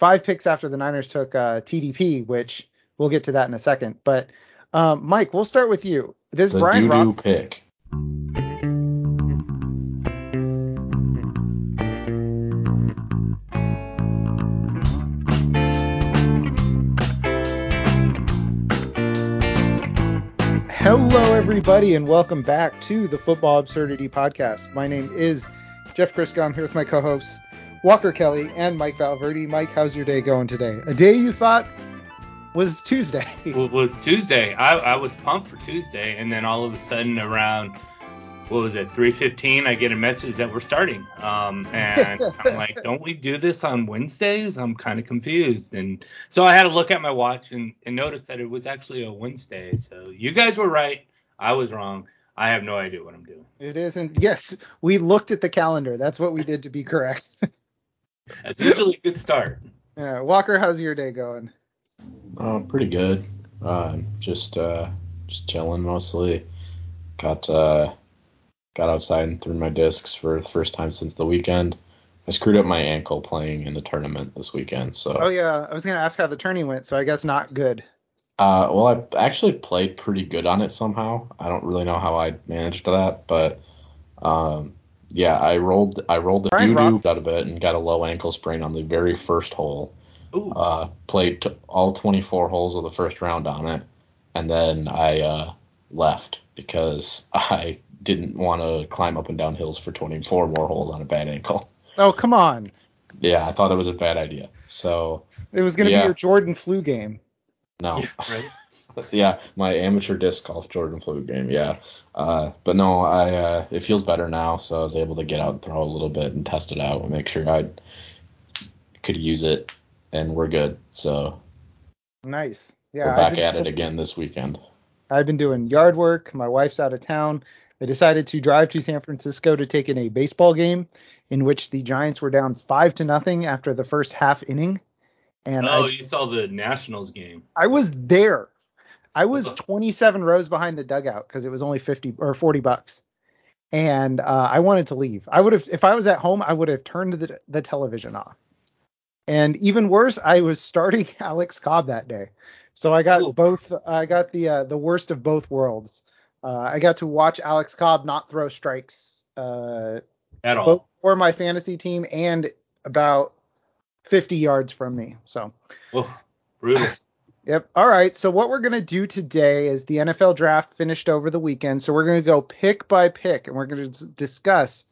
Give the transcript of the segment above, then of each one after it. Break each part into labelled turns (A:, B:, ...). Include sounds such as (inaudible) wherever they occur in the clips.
A: five picks after the Niners took uh, TDP, which we'll get to that in a second. But um, Mike, we'll start with you. This
B: The
A: Brian Rob-
B: pick.
A: Hello, everybody, and welcome back to the Football Absurdity Podcast. My name is Jeff Crisco. I'm here with my co-hosts Walker Kelly and Mike Valverde. Mike, how's your day going today? A day you thought was Tuesday. (laughs)
C: It was Tuesday. I, I was pumped for Tuesday, and then all of a sudden around what was it 3:15, I get a message that we're starting. Um, and (laughs) I'm like, don't we do this on Wednesdays? I'm kind of confused, and so I had to look at my watch and, and notice that it was actually a Wednesday. So you guys were right. I was wrong. I have no idea what I'm doing.
A: It isn't. Yes, we looked at the calendar. That's what we did to be correct. (laughs)
C: That's usually a good start.
A: yeah, Walker, how's your day going?
B: Uh, pretty good. Uh, just uh, just chilling mostly. Got uh, got outside and threw my discs for the first time since the weekend. I screwed up my ankle playing in the tournament this weekend, so
A: Oh yeah, I was gonna ask how the tourney went, so I guess not good.
B: Uh, well, I actually played pretty good on it somehow. I don't really know how I managed that, but um, yeah, I rolled I rolled the doo doo out of it and got a low ankle sprain on the very first hole.
C: Ooh,
B: Uh, played t- all 24 holes of the first round on it, and then I uh, left because (laughs) I didn't want to climb up and down hills for 24 more holes on a bad ankle.
A: Oh come on,
B: Yeah, I thought it was a bad idea. So
A: it was gonna
B: Yeah.
A: be your Jordan flu game.
B: no.
C: yeah, right. (laughs)
B: yeah, my amateur disc golf Jordan flu game. Yeah, uh, but no, I uh, it feels better now, so I was able to get out and throw a little bit and test it out and make sure I could use it, and we're good. So
A: Nice. Yeah,
B: we're back
A: been-
B: at it again this weekend.
A: I've been doing yard work. My wife's out of town. I decided to drive to San Francisco to take in a baseball game in which the Giants were down five to nothing after the first half inning. And
C: Oh,
A: I,
C: you saw the Nationals game.
A: I was there. I was
C: Oh.
A: 27 rows behind the dugout because it was only 50 or 40 bucks. And uh, I wanted to leave. I would have, if I was at home, I would have turned the, the television off. And even worse, I was starting (laughs) Alex Cobb that day. So I got
C: Ooh.
A: both. I got the uh, the worst of both worlds. Uh, I got to watch Alex Cobb not throw strikes uh,
C: At all.
A: for my fantasy team and about 50 yards from me. So
C: Oh, brutal.
A: Yep. All right. So what we're gonna do today is the NFL draft finished over the weekend. So we're gonna go pick by pick, and we're gonna discuss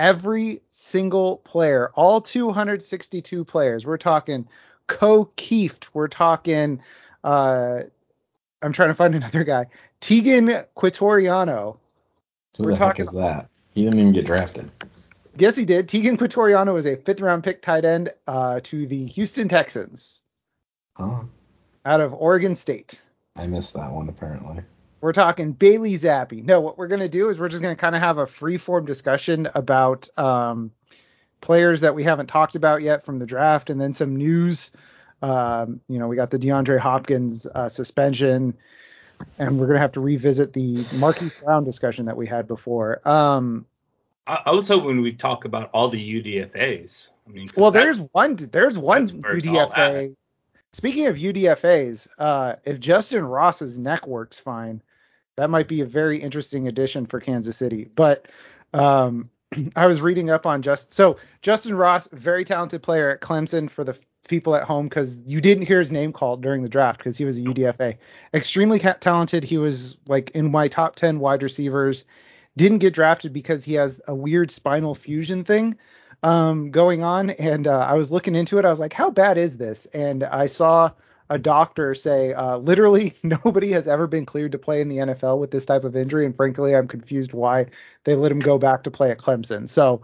A: every single player, all 262 players. We're talking Ko Kieft. We're talking. Uh, I'm trying to find (laughs) another guy. Teagan Quitoriano.
B: Who
A: We're
B: the heck is that? He didn't even get drafted.
A: Yes, he did. Teagan Quitoriano was a fifth round pick tight end uh, to the Houston Texans
B: Huh?
A: Out of Oregon State.
B: I missed that one apparently.
A: We're talking Bailey Zappe. No, what we're going to do is we're just going to kind of have a free form discussion about um, players that we haven't talked about yet from the draft and then some news. Um, you know, we got the DeAndre Hopkins uh, suspension, and we're going to have to revisit the Marquise Brown discussion that we had before. Um,
C: I, I was hoping we'd talk about all the UDFAs. I mean,
A: well, there's one. There's one
C: that's where
A: UDFA. Speaking of UDFAs, uh, if Justin Ross's neck works fine, that might be a very interesting addition for Kansas City. But um, (clears throat) I was reading up on just so Justin Ross, very talented player at Clemson for the people at home because you didn't hear his name called during the draft because he was a UDFA. Extremely talented. He was like in my top 10 wide receivers. Didn't get drafted because he has a weird spinal fusion thing um, going on. And uh, I was looking into it. I was like, how bad is this? And I saw a doctor say, uh, literally (laughs) nobody has ever been cleared to play in the NFL with this type of injury. And frankly, I'm confused why they let him go back to play at Clemson. So,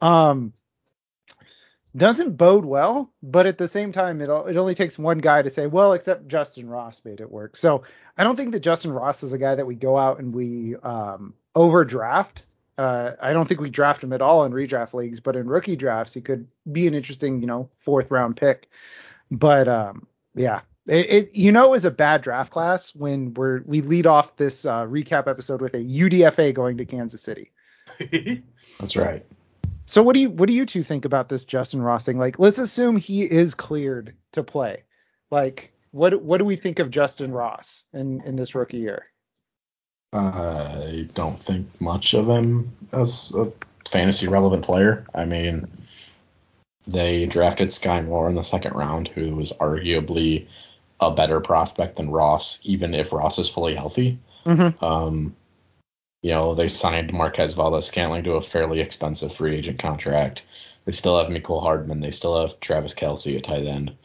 A: um, doesn't bode well, but at the same time, it, it only takes one guy to say, well, except Justin Ross made it work. So I don't think that Justin Ross is a guy that we go out and we um, overdraft. Uh, I don't think we draft him at all in redraft leagues, but in rookie drafts, he could be an interesting, you know, fourth round pick. But um, yeah, it, it you know is a bad draft class when we're we lead off this uh, recap episode with a UDFA going to Kansas City. (laughs)
B: That's right.
A: So what do you what do you two think about this Justin Ross thing? Like, let's assume he is cleared to play. Like, what what do we think of Justin Ross in in this rookie year?
B: I don't think much of him as a fantasy relevant player. I mean, they drafted Sky Moore in the second round, who was arguably a better prospect than Ross, even if Ross is fully healthy.
A: Mm-hmm.
B: Um, you know, they signed Marquez Valdes-Scantling to a fairly expensive free agent contract. They still have Mecole Hardman. They still have Travis Kelce at tight end.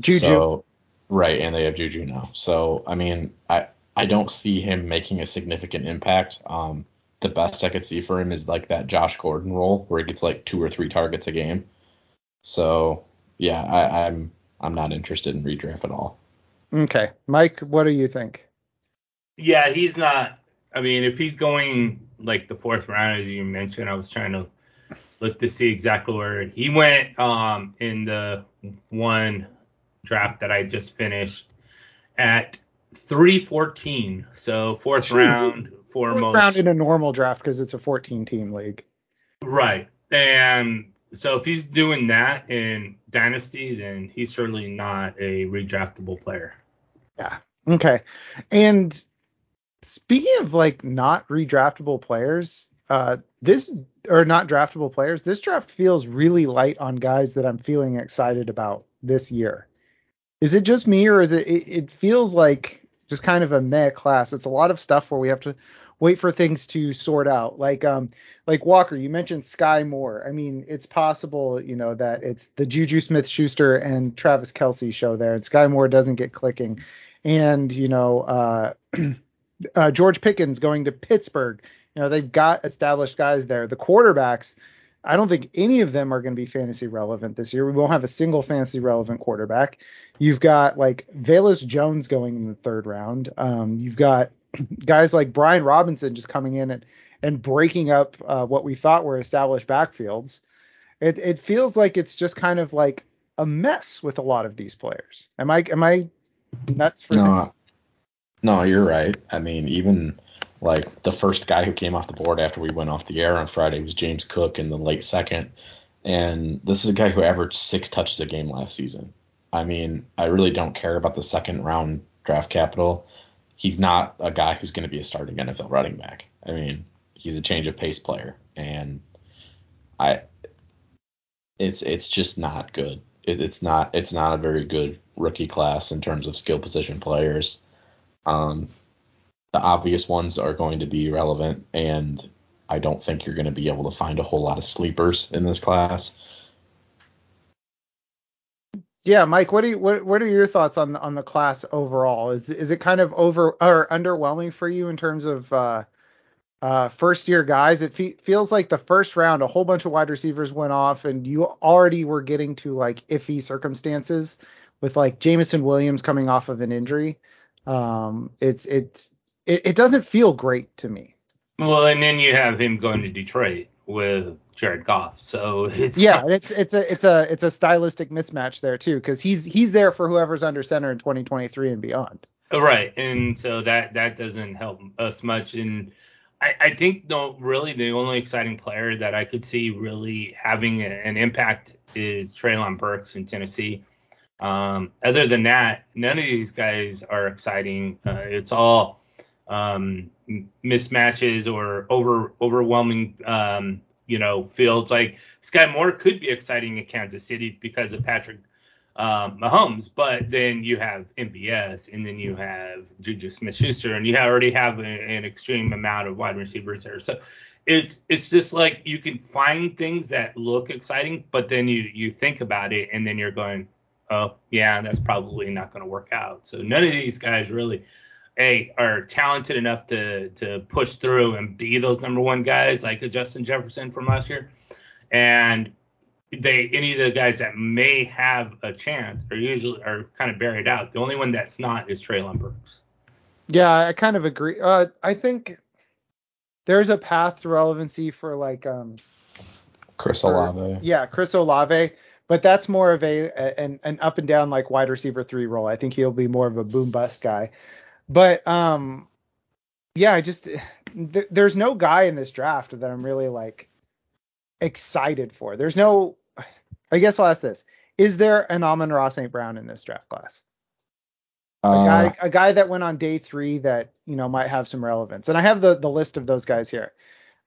A: Juju.
B: So, right, and they have Juju now. So, I mean, I I don't see him making a significant impact. Um, the best I could see for him is like that Josh Gordon role where he gets like two or three targets a game. So, yeah, I, I'm I'm not interested in redraft at all.
A: Okay, Mike, what do you think?
C: Yeah, he's not. I mean, if he's going like the fourth round, as you mentioned, I was trying to look to see exactly where he went um, in the one draft that I just finished at 314. So fourth round for
A: Fourth
C: most.
A: round in a normal draft because it's a 14 team league.
C: Right. And so if he's doing that in Dynasty, then he's certainly not a redraftable player.
A: Yeah. Okay. And speaking of like not redraftable players, uh, this or not draftable players, this draft feels really light on guys that I'm feeling excited about this year. Is it just me or is it? It, it feels like just kind of a meh class. It's a lot of stuff where we have to wait for things to sort out. Like um like Walker, you mentioned Sky Moore. I mean, it's possible, you know, that it's the Juju Smith Schuster and Travis Kelce show there, and Sky Moore doesn't get clicking. And, you know, uh, (clears throat) uh George Pickens going to Pittsburgh. You know, they've got established guys there. The quarterbacks, I don't think any of them are going to be fantasy relevant this year. We won't have a single fantasy relevant quarterback. You've got like Velus Jones going in the third round. Um, you've got (clears throat) guys like Brian Robinson just coming in and, and breaking up uh, what we thought were established backfields. It, it feels like it's just kind of like a mess with a lot of these players. Am I am I nuts for
B: No, no, you're right. I mean, even like the first guy who came off the board after we went off the air on Friday was James Cook in the late second, and this is a guy who averaged six touches a game last season. I mean, I really don't care about the second round draft capital. He's not a guy who's going to be a starting NFL running back. I mean, he's a change of pace player, and I, it's it's just not good. It, it's not it's not a very good rookie class in terms of skill position players. Um, the obvious ones are going to be relevant, and I don't think you're going to be able to find a whole lot of sleepers in this class.
A: Yeah, Mike, what do you what what are your thoughts on the, on the class overall? Is is it kind of over or underwhelming for you in terms of uh, uh, first year guys? It fe- feels like the first round, a whole bunch of wide receivers went off, and you already were getting to like iffy circumstances with like Jameson Williams coming off of an injury. Um, it's it's it, it doesn't feel great to me.
C: Well, and then you have him going to Detroit with Jared Goff. So (laughs) it's
A: Yeah, it's it's a it's a it's a stylistic mismatch there too because he's he's there for whoever's under center in 2023 and beyond.
C: right, and so that that doesn't help us much. And I, I think no, really the only exciting player that I could see really having a, an impact is Treylon Burks in Tennessee. Um, other than that, none of these guys are exciting. Uh, it's all um, mismatches or over overwhelming um, you know fields. Like Sky Moore could be exciting in Kansas City because of Patrick um, Mahomes, but then you have MVS and then you have Juju Smith-Schuster and you already have a, an extreme amount of wide receivers there. So it's it's just like you can find things that look exciting, but then you you think about it and then you're going, oh yeah, that's probably not going to work out. So none of these guys really a are talented enough to to push through and be those number one guys like a Justin Jefferson from last year, and they any of the guys that may have a chance are usually are kind of buried out. The only one that's not is Treylon Burks.
A: Yeah, I kind of agree. Uh, I think there's a path to relevancy for like um
B: Chris
A: for-
B: Olave.
A: yeah, Chris Olave, but that's more of a, a an, an up and down like wide receiver three role. I think he'll be more of a boom bust guy. But um yeah, I just (sighs) th- there's no guy in this draft that I'm really like excited for. There's no. (sighs) I guess I'll ask this: Is there an Amon-Ra St. Brown in this draft class? A
B: Uh,
A: guy, a guy that went on day three that you know might have some relevance. And I have the the list of those guys here.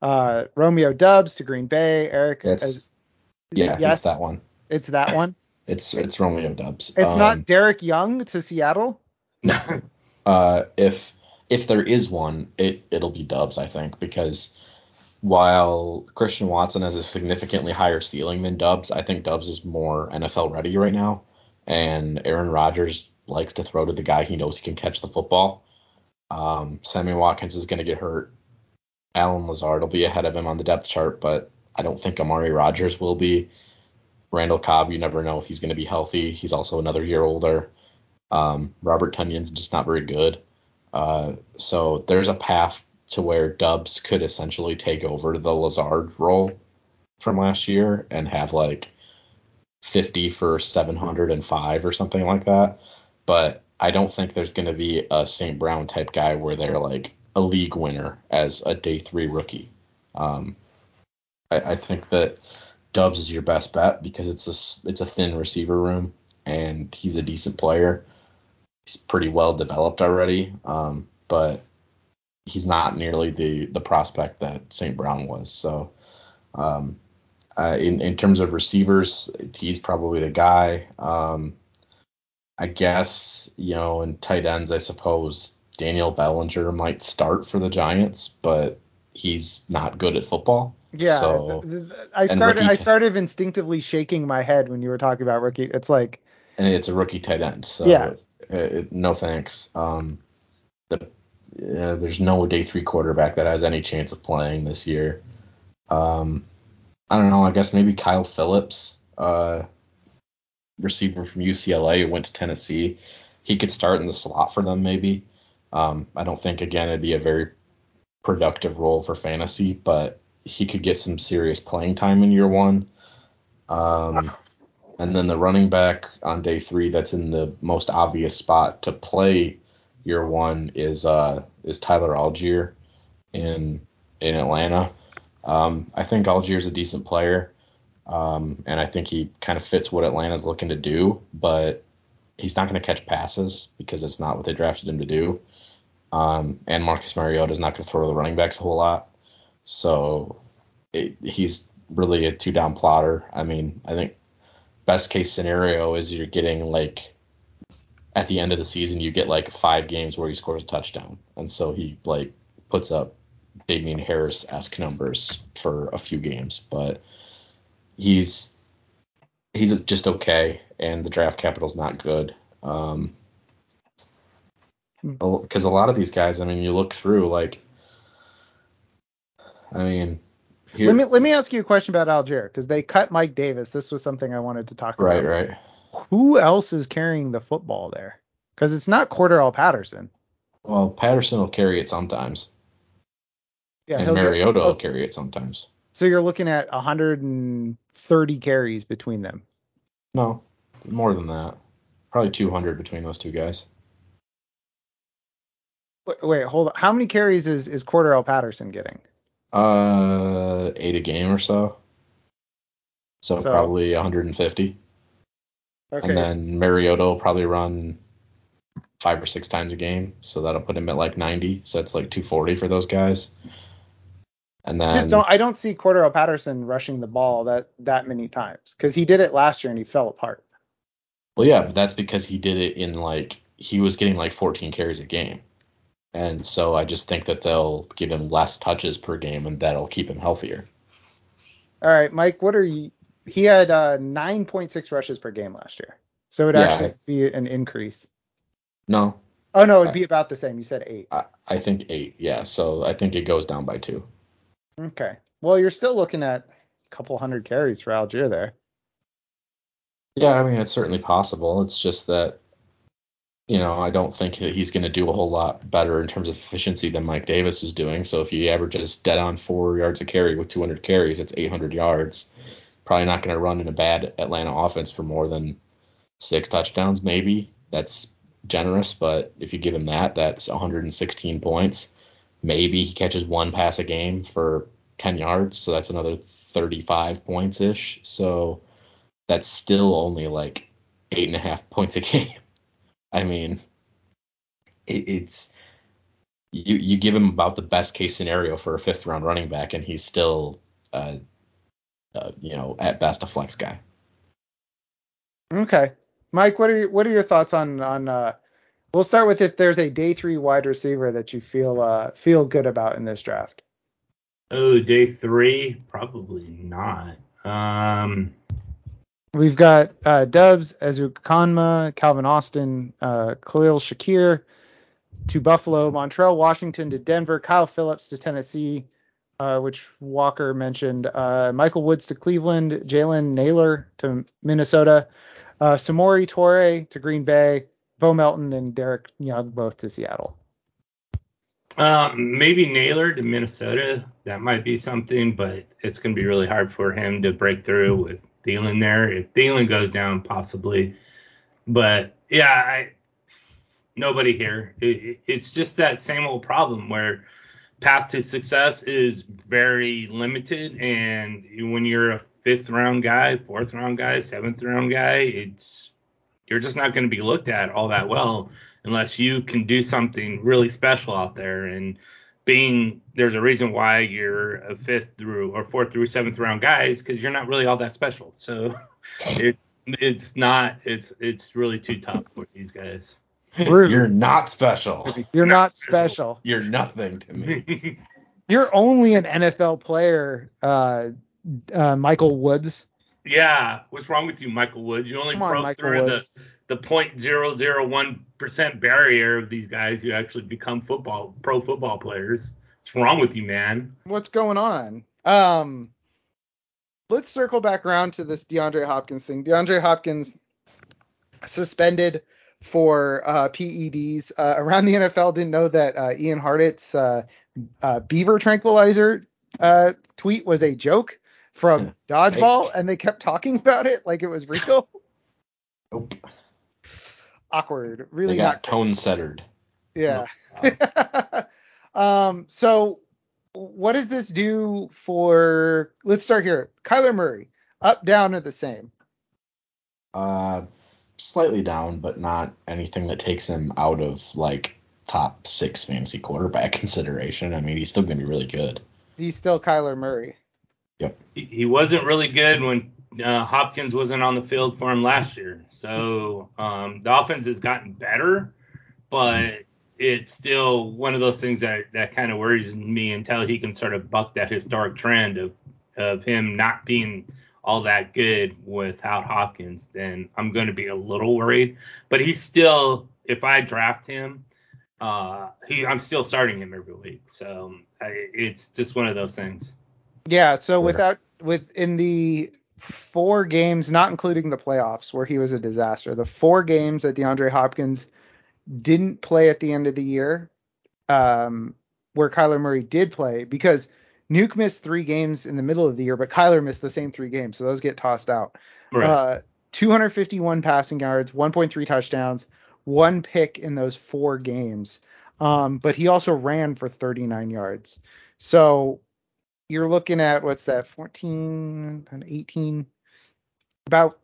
A: Uh, Romeo Doubs to Green Bay. Eric. As-
B: yeah,
A: yes,
B: it's that one.
A: It's that one.
B: It's it's Romeo Doubs.
A: It's
B: Um,
A: not Dareke Young to Seattle. (laughs)
B: uh, if if there is one, it it'll be Doubs, I think, because while Christian Watson has a significantly higher ceiling than Doubs, I think Doubs is more NFL ready right now, and Aaron Rodgers likes to throw to the guy he knows he can catch the football. Um, Sammy Watkins is going to get hurt. Allen Lazard will be ahead of him on the depth chart, but I don't think Amari Rodgers will be. Randall Cobb, you never know if he's going to be healthy. He's also another year older. Um, Robert Tonyan's just not very good. Uh, so there's a path to where Doubs could essentially take over the Lazard role from last year and have like 50 for 705 or something like that. But I don't think there's going to be a St. Brown type guy where they're like a league winner as a day three rookie. Um, I, I think that Doubs is your best bet because it's a it's a thin receiver room and he's a decent player. He's pretty well developed already, um, but he's not nearly the the prospect that St. Brown was. So, um, uh, in in terms of receivers, he's probably the guy. Um, I guess you know, in tight ends, I suppose Daniel Bellinger might start for the Giants, but he's not good at football.
A: Yeah,
B: So,
A: th- th- I started.
B: rookie
A: I started instinctively shaking my head when you were talking about rookie. It's like,
B: and it's a rookie tight end. So
A: Yeah.
B: Uh, it- no thanks. Um, the uh, there's no day three quarterback that has any chance of playing this year. Um, I don't know. I guess maybe Kyle Phillips, uh, receiver from UCLA, who went to Tennessee. He could start in the slot for them, maybe. Um, I don't think again it'd be a very productive role for fantasy, but he could get some serious playing time in year one. Um, and then the running back on day three that's in the most obvious spot to play year one is uh is Tyler Allgeier in in Atlanta. Um, I think Allgeier's a decent player. Um, and I think he kind of fits what Atlanta's looking to do, but he's not going to catch passes because it's not what they drafted him to do. Um, and Marcus Mariota is not going to throw the running backs a whole lot. So it, he's really a two down plotter. I mean, I think best case scenario is you're getting like at the end of the season you get like five games where he scores a touchdown, and so he like puts up Damien Harris esque numbers for a few games, but he's he's just okay, and the draft capital's not good. Um, because a lot of these guys, I mean, you look through like, I mean, here,
A: let me let me ask you a question about Allgeier because they cut Mike Davis. This was something I wanted to talk
B: right,
A: about.
B: right. Right.
A: Who else is carrying the football there? Because it's not Cordarrelle Patterson.
B: Well, Patterson will carry it sometimes,
A: Yeah,
B: and Mariota will carry it sometimes.
A: So you're looking at 130 carries between them.
B: No, more than that. Probably 200 between those two guys.
A: Wait, wait, hold on. How many carries is is Cordarrelle Patterson getting?
B: Uh, eight a game or so. So,
A: So-
B: probably 150.
A: Okay.
B: And then Mariota will probably run five or six times a game, so that'll put him at like 90. So it's like 240 for those guys. And then
A: just don't I don't see Cordarrelle Patterson rushing the ball that that many times because he did it last year and he fell apart.
B: Well, yeah, but that's because he did it in like he was getting like 14 carries a game, and so I just think that they'll give him less touches per game, and that'll keep him healthier.
A: All right, Mike, what are you? He had uh, 9.6 rushes per game last year, so it would
B: Yeah.
A: actually be an increase.
B: No,
A: Oh no, it'd be about the same. You said eight.
B: I, I think eight. Yeah, so I think it goes down by two.
A: Okay. Well, you're still looking at a couple hundred carries for Allgeier there.
B: Yeah, I mean it's certainly possible. It's just that you know I don't think that he's going to do a whole lot better in terms of efficiency than Mike Davis was doing. So if he averages dead on four yards a carry with 200 carries, it's 800 yards. Probably not going to run in a bad Atlanta offense for more than six touchdowns, maybe. That's generous, but if you give him that, that's 116 points. Maybe he catches one pass a game for 10 yards, so that's another 35 points ish. So that's still only like eight and a half points a (laughs) game. I mean, it, it's you you give him about the best case scenario for a fifth round running back, and he's still, uh, uh, you know, at best a flex guy.
A: Okay, Mike, what are your, what are your thoughts on on? Uh, we'll start with if there's a day three wide receiver that you feel uh, feel good about in this draft.
C: Oh, day three, probably not. Um,
A: We've got uh, Doubs, Ezukanma, Calvin Austin, uh, Khalil Shakir to Buffalo, Montrell Washington to Denver, Kyle Phillips to Tennessee, uh, which Walker mentioned, uh, Michael Woods to Cleveland, Jalen Nailor to Minnesota, uh, Samori Toure to Green Bay, Bo Melton and Dareke Young both to Seattle.
C: Um, maybe Nailor to Minnesota. That might be something, but it's going to be really hard for him to break through with Thielen there. If Thielen goes down, possibly. But yeah, I, nobody here. It, it's just that same old problem where path to success is very limited, and when you're a fifth round guy, fourth round guy, seventh round guy, it's you're just not going to be looked at all that well unless you can do something really special out there. And being there's a reason why you're a fifth through or fourth through seventh round guys because you're not really all that special. So (laughs) it's it's not it's it's really too tough for these guys.
B: You're not special.
A: You're not, not special. special.
B: You're nothing to me. (laughs)
A: You're only an NFL player, uh, uh, Michael Woods.
C: Yeah, what's wrong with you, Michael Woods? You only on, broke through Woods. the the point zero zero one percent barrier of these guys who actually become football pro football players. What's wrong with you, man?
A: What's going on? Um, let's circle back around to this DeAndre Hopkins thing. DeAndre Hopkins suspended for uh, PEDs. Uh, around the NFL didn't know that uh, Ian Hartitz uh, uh, beaver tranquilizer uh, tweet was a joke from Dodgeball, and they kept talking about it like it was real. (laughs) Nope awkward. Really not
B: tone settered.
A: Yeah. (laughs) um. So, what does this do for? Let's start here. Kyler Murray, up, down, or the same?
B: Uh, slightly down, but not anything that takes him out of like top six fantasy quarterback (laughs) consideration. I mean, he's still going to be really good.
A: He's still Kyler Murray.
B: Yep.
C: He wasn't really good when uh, Hopkins wasn't on the field for him last year. So um, the offense has gotten better, but it's still one of those things that that kind of worries me until he can sort of buck that historic trend of of him not being all that good without Hopkins. Then I'm going to be a little worried. But he's still, if I draft him, uh, he I'm still starting him every week. So I, it's just one of those things.
A: Yeah. So without with in the four games, not including the playoffs where he was a disaster. The four games that DeAndre Hopkins didn't play at the end of the year, um, where Kyler Murray did play, because Nuke missed three games in the middle of the year, but Kyler missed the same three games, so those get tossed out. Right. Uh, 251 passing yards, 1.3 touchdowns, one pick in those four games. Um, but he also ran for 39 yards. So you're looking at what's that 14 and 18 about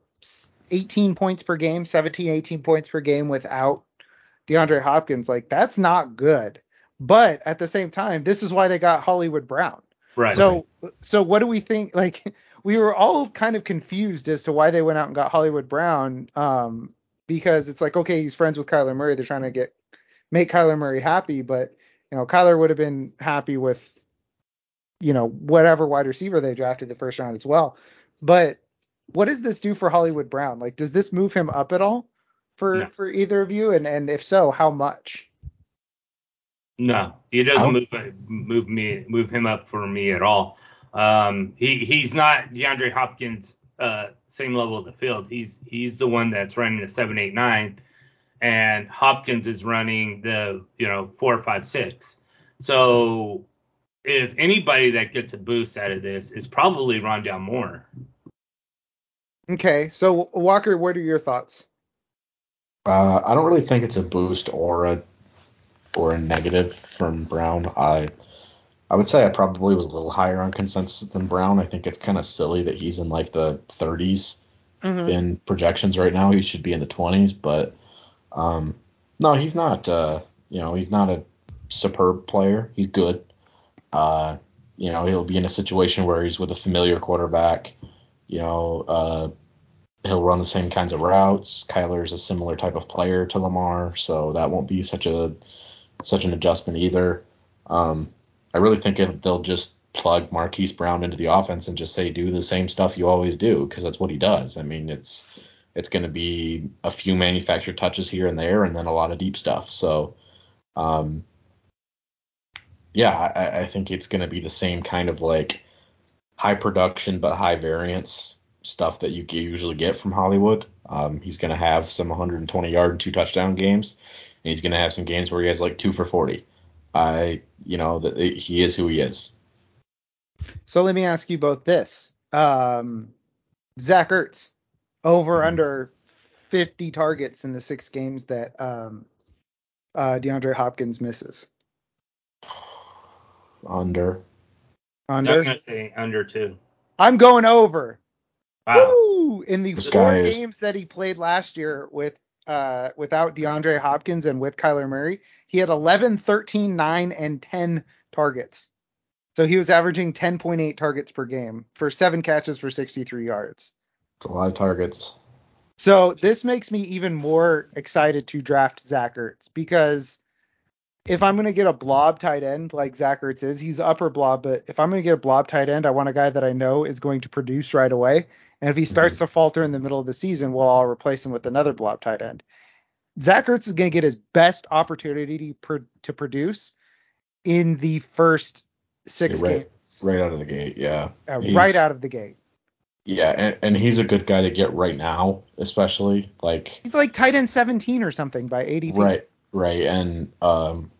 A: 18 points per game 17 18 points per game without DeAndre Hopkins like that's not good. But at the same time this is why they got Hollywood Brown.
C: Right.
A: So so what do we think (laughs) like we were all kind of confused as to why they went out and got Hollywood Brown um because it's like okay he's friends with Kyler Murray. They're trying to get make Kyler Murray happy but you know Kyler would have been happy with you know, whatever wide receiver they drafted the first round as well. But what does this do for Hollywood Brown? Like, does this move him up at all for no. for either of you? And and if so, how much?
C: No, he doesn't move move me move him up for me at all. Um, he he's not DeAndre Hopkins uh, same level of the field. He's he's the one that's running the seven eight nine, and Hopkins is running the you know four five six. So if anybody that gets a boost out of this is probably Rondale Moore.
A: Okay, so Walker, what are your thoughts?
B: Uh, I don't really think it's a boost or a or a negative from Brown. I I would say I probably was a little higher on consensus than Brown. I think it's kind of silly that he's in like the 30s
A: Mhm.
B: in projections right now. He should be in the 20s, but um, no, he's not. Uh, you know, he's not a superb player. He's good. Uh, you know, he'll be in a situation where he's with a familiar quarterback. You know, uh, he'll run the same kinds of routes. Kyler's a similar type of player to Lamar, so that won't be such a such an adjustment either. Um, I really think they'll just plug Marquise Brown into the offense and just say do the same stuff you always do because that's what he does. I mean, it's it's going to be a few manufactured touches here and there, and then a lot of deep stuff. So, um, yeah, I, I think it's going to be the same kind of like high production but high variance stuff that you usually get from Hollywood. Um, he's going to have some 120 yard, two touchdown games, and he's going to have some games where he has like two for 40. I, you know, that he is who he is.
A: So let me ask you both this: um, Zach Ertz over
B: Mhm.
A: under 50 targets in the six games that um, uh, DeAndre Hopkins misses.
B: Under.
C: I'm
A: Under.
C: gonna say under two.
A: I'm going over.
C: Wow.
A: Woo! In the
B: This
A: four
B: is-
A: games that he played last year with uh, without DeAndre Hopkins and with Kyler Murray, he had 11, 13, 9, and 10 targets. So he was averaging 10.8 targets per game for seven catches for 63 yards.
B: It's a lot of targets.
A: So this makes me even more excited to draft Zach Ertz because if I'm going to get a blob tight end like Zach Ertz is, he's upper blob, but if I'm going to get a blob tight end, I want a guy that I know is going to produce right away. And if he starts to falter in the middle of the season, well, I'll replace him with another blob tight end. Zach Ertz is going to get his best opportunity to, to produce in the first six
B: Yeah, right.
A: games,
B: Right out of the gate, yeah.
A: uh, right out of the gate.
B: Yeah, and, and he's a good guy to get right now, especially like
A: He's like tight end 17 or something by ADP.
B: right, right, and um,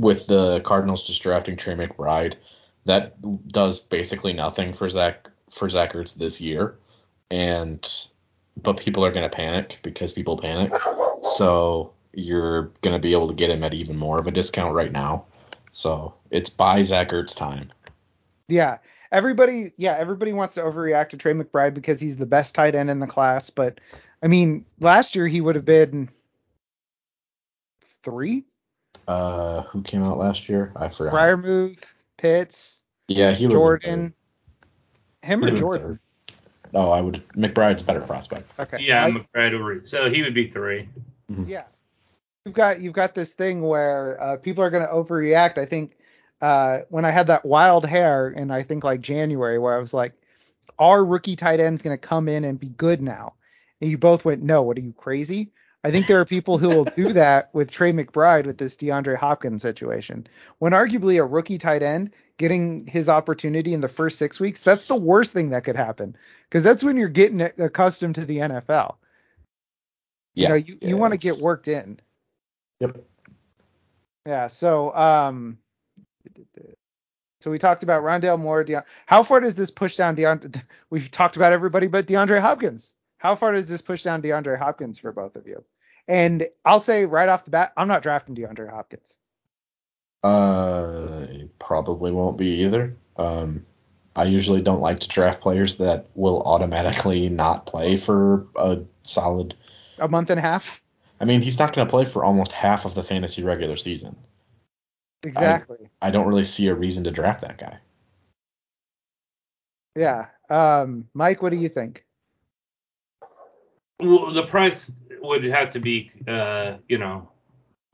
B: with the Cardinals just drafting Trey McBride, that does basically nothing for Zach for Zach Ertz this year, and but people are gonna panic because people panic, so you're gonna be able to get him at even more of a discount right now. So it's buy Zach Ertz time.
A: Yeah. Everybody, yeah, everybody wants to overreact to Trey McBride because he's the best tight end in the class. But I mean, last year he would have been three.
B: Uh, who came out last year? I forgot.
A: Freiermuth, Pitts,
B: Yeah, he
A: Jordan, him or Jordan.
B: third. No, I would. McBride's a better prospect.
A: Okay.
C: Yeah,
A: I-
C: I'm afraid over. So he would be three.
A: yeah. You've got you've got this thing where uh, people are going to overreact. I think uh, when I had that wild hair in I think like January where I was like, our rookie tight end's going to come in and be good now, and you both went, no, what are you crazy? I think there are people who will do that with Trey McBride with this DeAndre Hopkins situation. When arguably a rookie tight end getting his opportunity in the first six weeks, that's the worst thing that could happen because that's when you're getting accustomed to the NFL.
B: Yeah.
A: You know, you, you want to get worked in.
B: Yep.
A: Yeah. So, um, so we talked about Rondale Moore. Deon- How far does this push down DeAndre? (laughs) We've talked about everybody but DeAndre Hopkins. How far does this push down DeAndre Hopkins for both of you? And I'll say right off the bat, I'm not drafting DeAndre Hopkins.
B: Uh, probably won't be either. Um, I usually don't like to draft players that will automatically not play for a solid.
A: A month and a half.
B: I mean, he's not going to play for almost half of the fantasy regular season.
A: Exactly.
B: I don't really see a reason to draft that guy.
A: yeah. Um, Mike, what do you think?
C: Well, the price would have to be, uh, you know,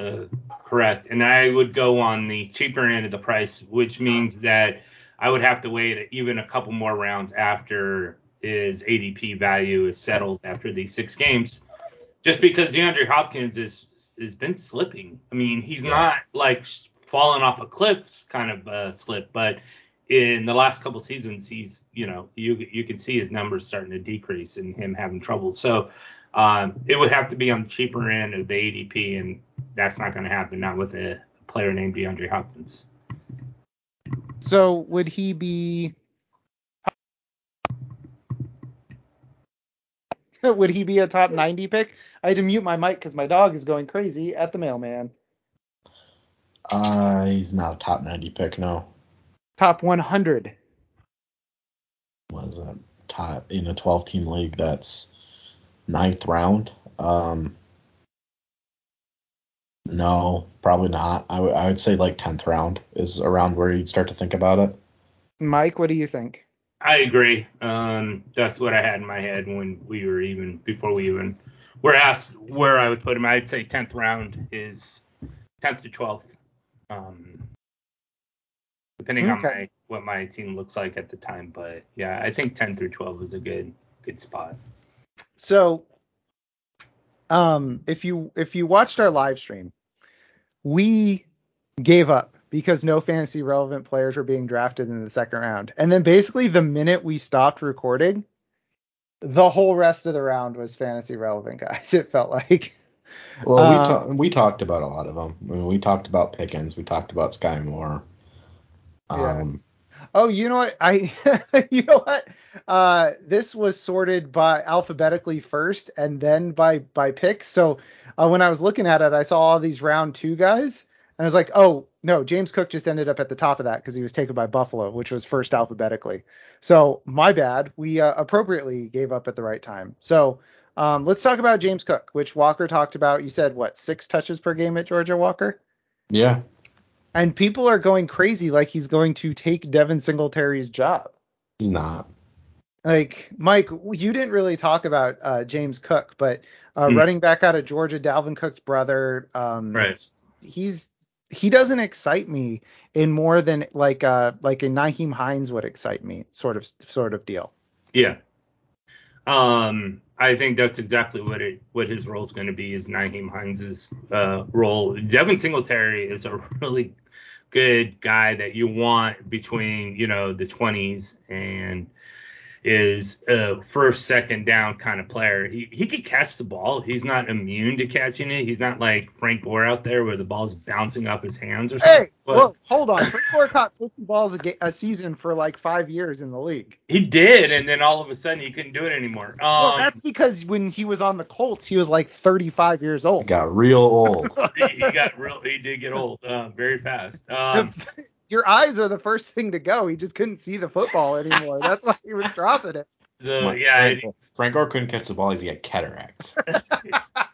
C: uh, correct, and I would go on the cheaper end of the price, which means that I would have to wait even a couple more rounds after his ADP value is settled after these six games, just because DeAndre Hopkins is has been slipping. I mean, he's
B: Yeah.
C: not like falling off a cliff kind of uh, slip, but in the last couple seasons, he's you know you you can see his numbers starting to decrease and him having trouble. So um, it would have to be on the cheaper end of the ADP, and that's not going to happen. Not with a player named DeAndre Hopkins.
A: So would he be? (laughs) would he be a top 90 pick? I had to mute my mic because my dog is going crazy at the mailman.
B: Uh, he's not a top 90 pick, no.
A: Top 100.
B: What is that? Top in a 12 team league, that's ninth round. Um, no, probably not. I, w- I would say like 10th round is around where you'd start to think about it.
A: Mike, what do you think?
C: I agree. Um, that's what I had in my head when we were even before we even were asked where I would put him. I'd say 10th round is 10th to 12th, um, depending on my what my team looks like at the time. But yeah, I think 10 through 12 is a good good spot.
A: So, um, if you if you watched our live stream, we gave up because no fantasy relevant players were being drafted in the second round, and then basically the minute we stopped recording, the whole rest of the round was fantasy relevant guys. (laughs) It felt like.
B: Well, we,
A: Uh,
B: ta- we talked about a lot of them. I mean, we talked about Pickens. We talked about Sky Moore.
A: Yeah.
B: Um,
A: Oh, you know what? I (laughs) you know what? Uh this was sorted by alphabetically first and then by by picks. So uh, when I was looking at it, I saw all these round 2 guys and I was like, "Oh, no, James Cook just ended up at the top of that cuz he was taken by Buffalo, which was first alphabetically." So, my bad. We uh, appropriately gave up at the right time. So, um, let's talk about James Cook, which Walker talked about. You said what? 6 touches per game at Georgia Walker?
B: yeah,
A: And people are going crazy like he's going to take Devin Singletary's job.
B: he's not.
A: Like Mike, you didn't really talk about uh, James Cook, but uh,
C: Hmm.
A: running back out of Georgia, Dalvin Cook's brother, um, he's he doesn't excite me in more than like uh like a Nyheim Hines would excite me, sort of sort of deal.
C: Yeah. Um, I think that's exactly what it what his role is going to be is Nyheim Hines's uh, role. Devin Singletary is a (laughs) really good guy that you want between you know the 20s and is a first second down kind of player. He he could catch the ball. He's not immune to catching it. He's not like Frank Gore out there where the ball's bouncing off his hands or something.
A: Hey,
C: but
A: whoa, hold on. Frank Gore caught 50 balls a, ga- a season for like five years in the league.
C: he did, and then all of a sudden he couldn't do it anymore. Um,
A: well, that's because when he was on the Colts, he was like 35 years
B: He
A: old.
B: got real old. (laughs)
C: he, he got real. He did get old uh, very fast. Um, (laughs)
A: Your eyes are the first thing to go. He just couldn't see the football anymore. That's why he was dropping it.
C: so yeah,
B: Frank,
C: it-
B: Frank Gore couldn't catch the ball. He's got cataracts. (laughs)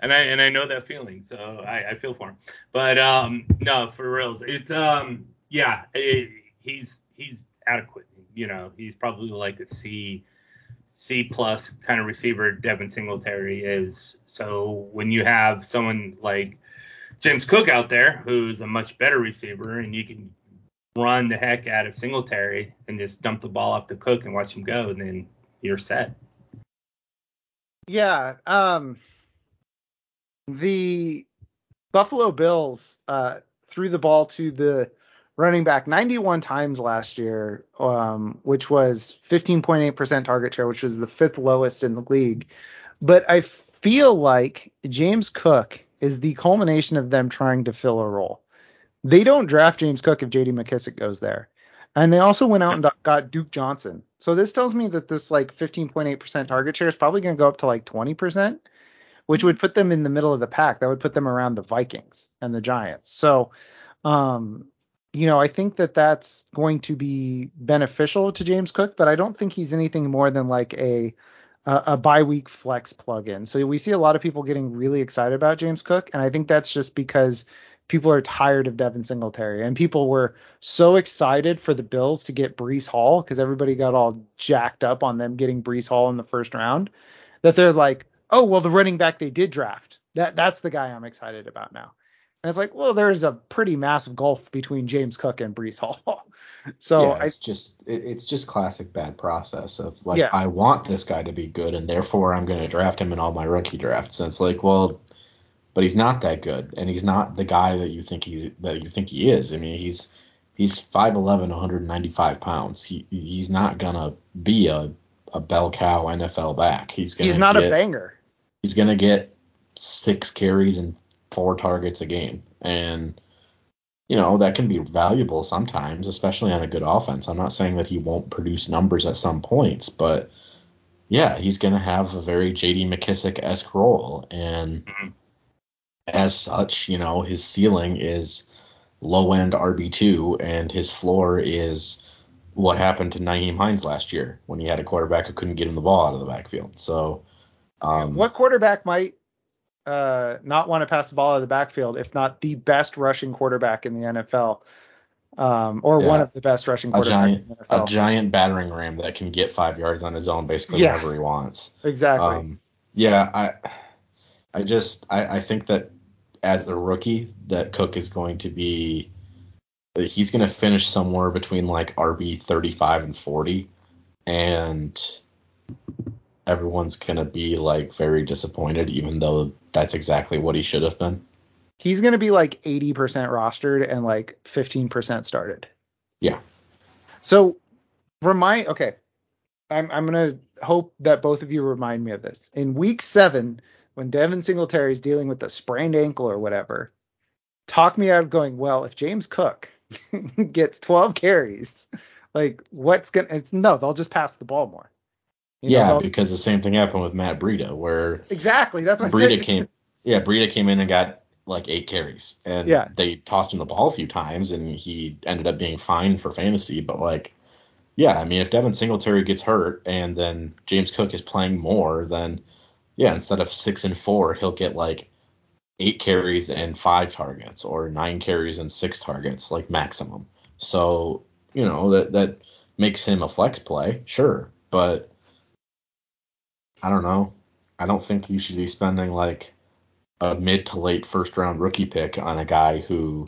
C: and I and I know that feeling, so I, I feel for him. But um, no, for reals, it's um, yeah, it, he's he's adequate. You know, he's probably like a C. C plus kind of receiver Devin Singletary is. So when you have someone like James Cook out there, who's a much better receiver, and you can run the heck out of Singletary and just dump the ball off to Cook and watch him go, then you're set.
A: Yeah. Um, the Buffalo Bills uh, threw the ball to the running back 91 times last year, um, which was 15.8% target share, which was the fifth lowest in the league. But I feel like James Cook is the culmination of them trying to fill a role. They don't draft James Cook if JD McKissic goes there. And they also went out and got Duke Johnson. So this tells me that this like 15.8% target share is probably going to go up to like 20%, which would put them in the middle of the pack. That would put them around the Vikings and the Giants. So, um, you know, I think that that's going to be beneficial to James Cook, but I don't think he's anything more than like a a, a bye week flex plug-in. So we see a lot of people getting really excited about James Cook, and I think that's just because people are tired of Devin Singletary, and people were so excited for the Bills to get Breece Hall because everybody got all jacked up on them getting Breece Hall in the first round that they're like, oh well, the running back they did draft that that's the guy I'm excited about now. And it's like, well, there's a pretty massive gulf between James Cook and Breece Hall. (laughs) so
B: yeah,
A: I,
B: it's just it, it's just classic bad process of like
A: Yeah.
B: I want this guy to be good and therefore I'm going to draft him in all my rookie drafts. And it's like, well, but he's not that good and he's not the guy that you think he's that you think he is. I mean, he's he's 5'11 195 pounds. He he's not going to be a a bell cow NFL back. He's going
A: he's not a banger.
B: He's going to get six carries and four targets a game. And, you know, that can be valuable sometimes, especially on a good offense. I'm not saying that he won't produce numbers at some points, but yeah, he's going to have a very JD McKissic esque role. And
C: Mhm.
B: as such, you know, his ceiling is low end RB2, and his floor is what happened to Nyheim Hines last year when he had a quarterback who couldn't get him the ball out of the backfield. So, um,
A: what quarterback might uh, not want to pass the ball out of the backfield if not the best rushing quarterback in the NFL? Um, or
B: Yeah.
A: one of the best rushing
B: a
A: quarterbacks
B: giant,
A: in the
B: a giant battering ram that can get five yards on his own basically
A: Yeah.
B: whenever he wants.
A: exactly.
B: Um, yeah, I, I just, I, I think that as a rookie, that Cook is going to be, he's going to finish somewhere between like RB 35 and 40, and everyone's going to be like very disappointed, even though that's exactly what he should have been.
A: He's going to be like 80% rostered and like 15% started.
B: Yeah.
A: So remind okay. I'm I'm gonna hope that both of you remind me of this. In week seven, when Devin Singletary is dealing with a sprained ankle or whatever, talk me out of going, well, if James Cook (laughs) gets 12 carries, like what's gonna it's no, they'll just pass the ball more. You
B: yeah,
A: they'll-
B: because the same thing happened with Matt Breida, where
A: exactly. That's what
B: Breida came, yeah, Breida came in and got like eight carries, and
A: Yeah.
B: they tossed him the ball a few times, and he ended up being fine for fantasy. But like, yeah, I mean, if Devin Singletary gets hurt and then James Cook is playing more, then yeah, instead of six and four, he'll get like eight carries and five targets, or nine carries and six targets, like maximum. So you know that that makes him a flex play, sure, but I don't know. I don't think you should be spending like a mid to late first round rookie pick on a guy who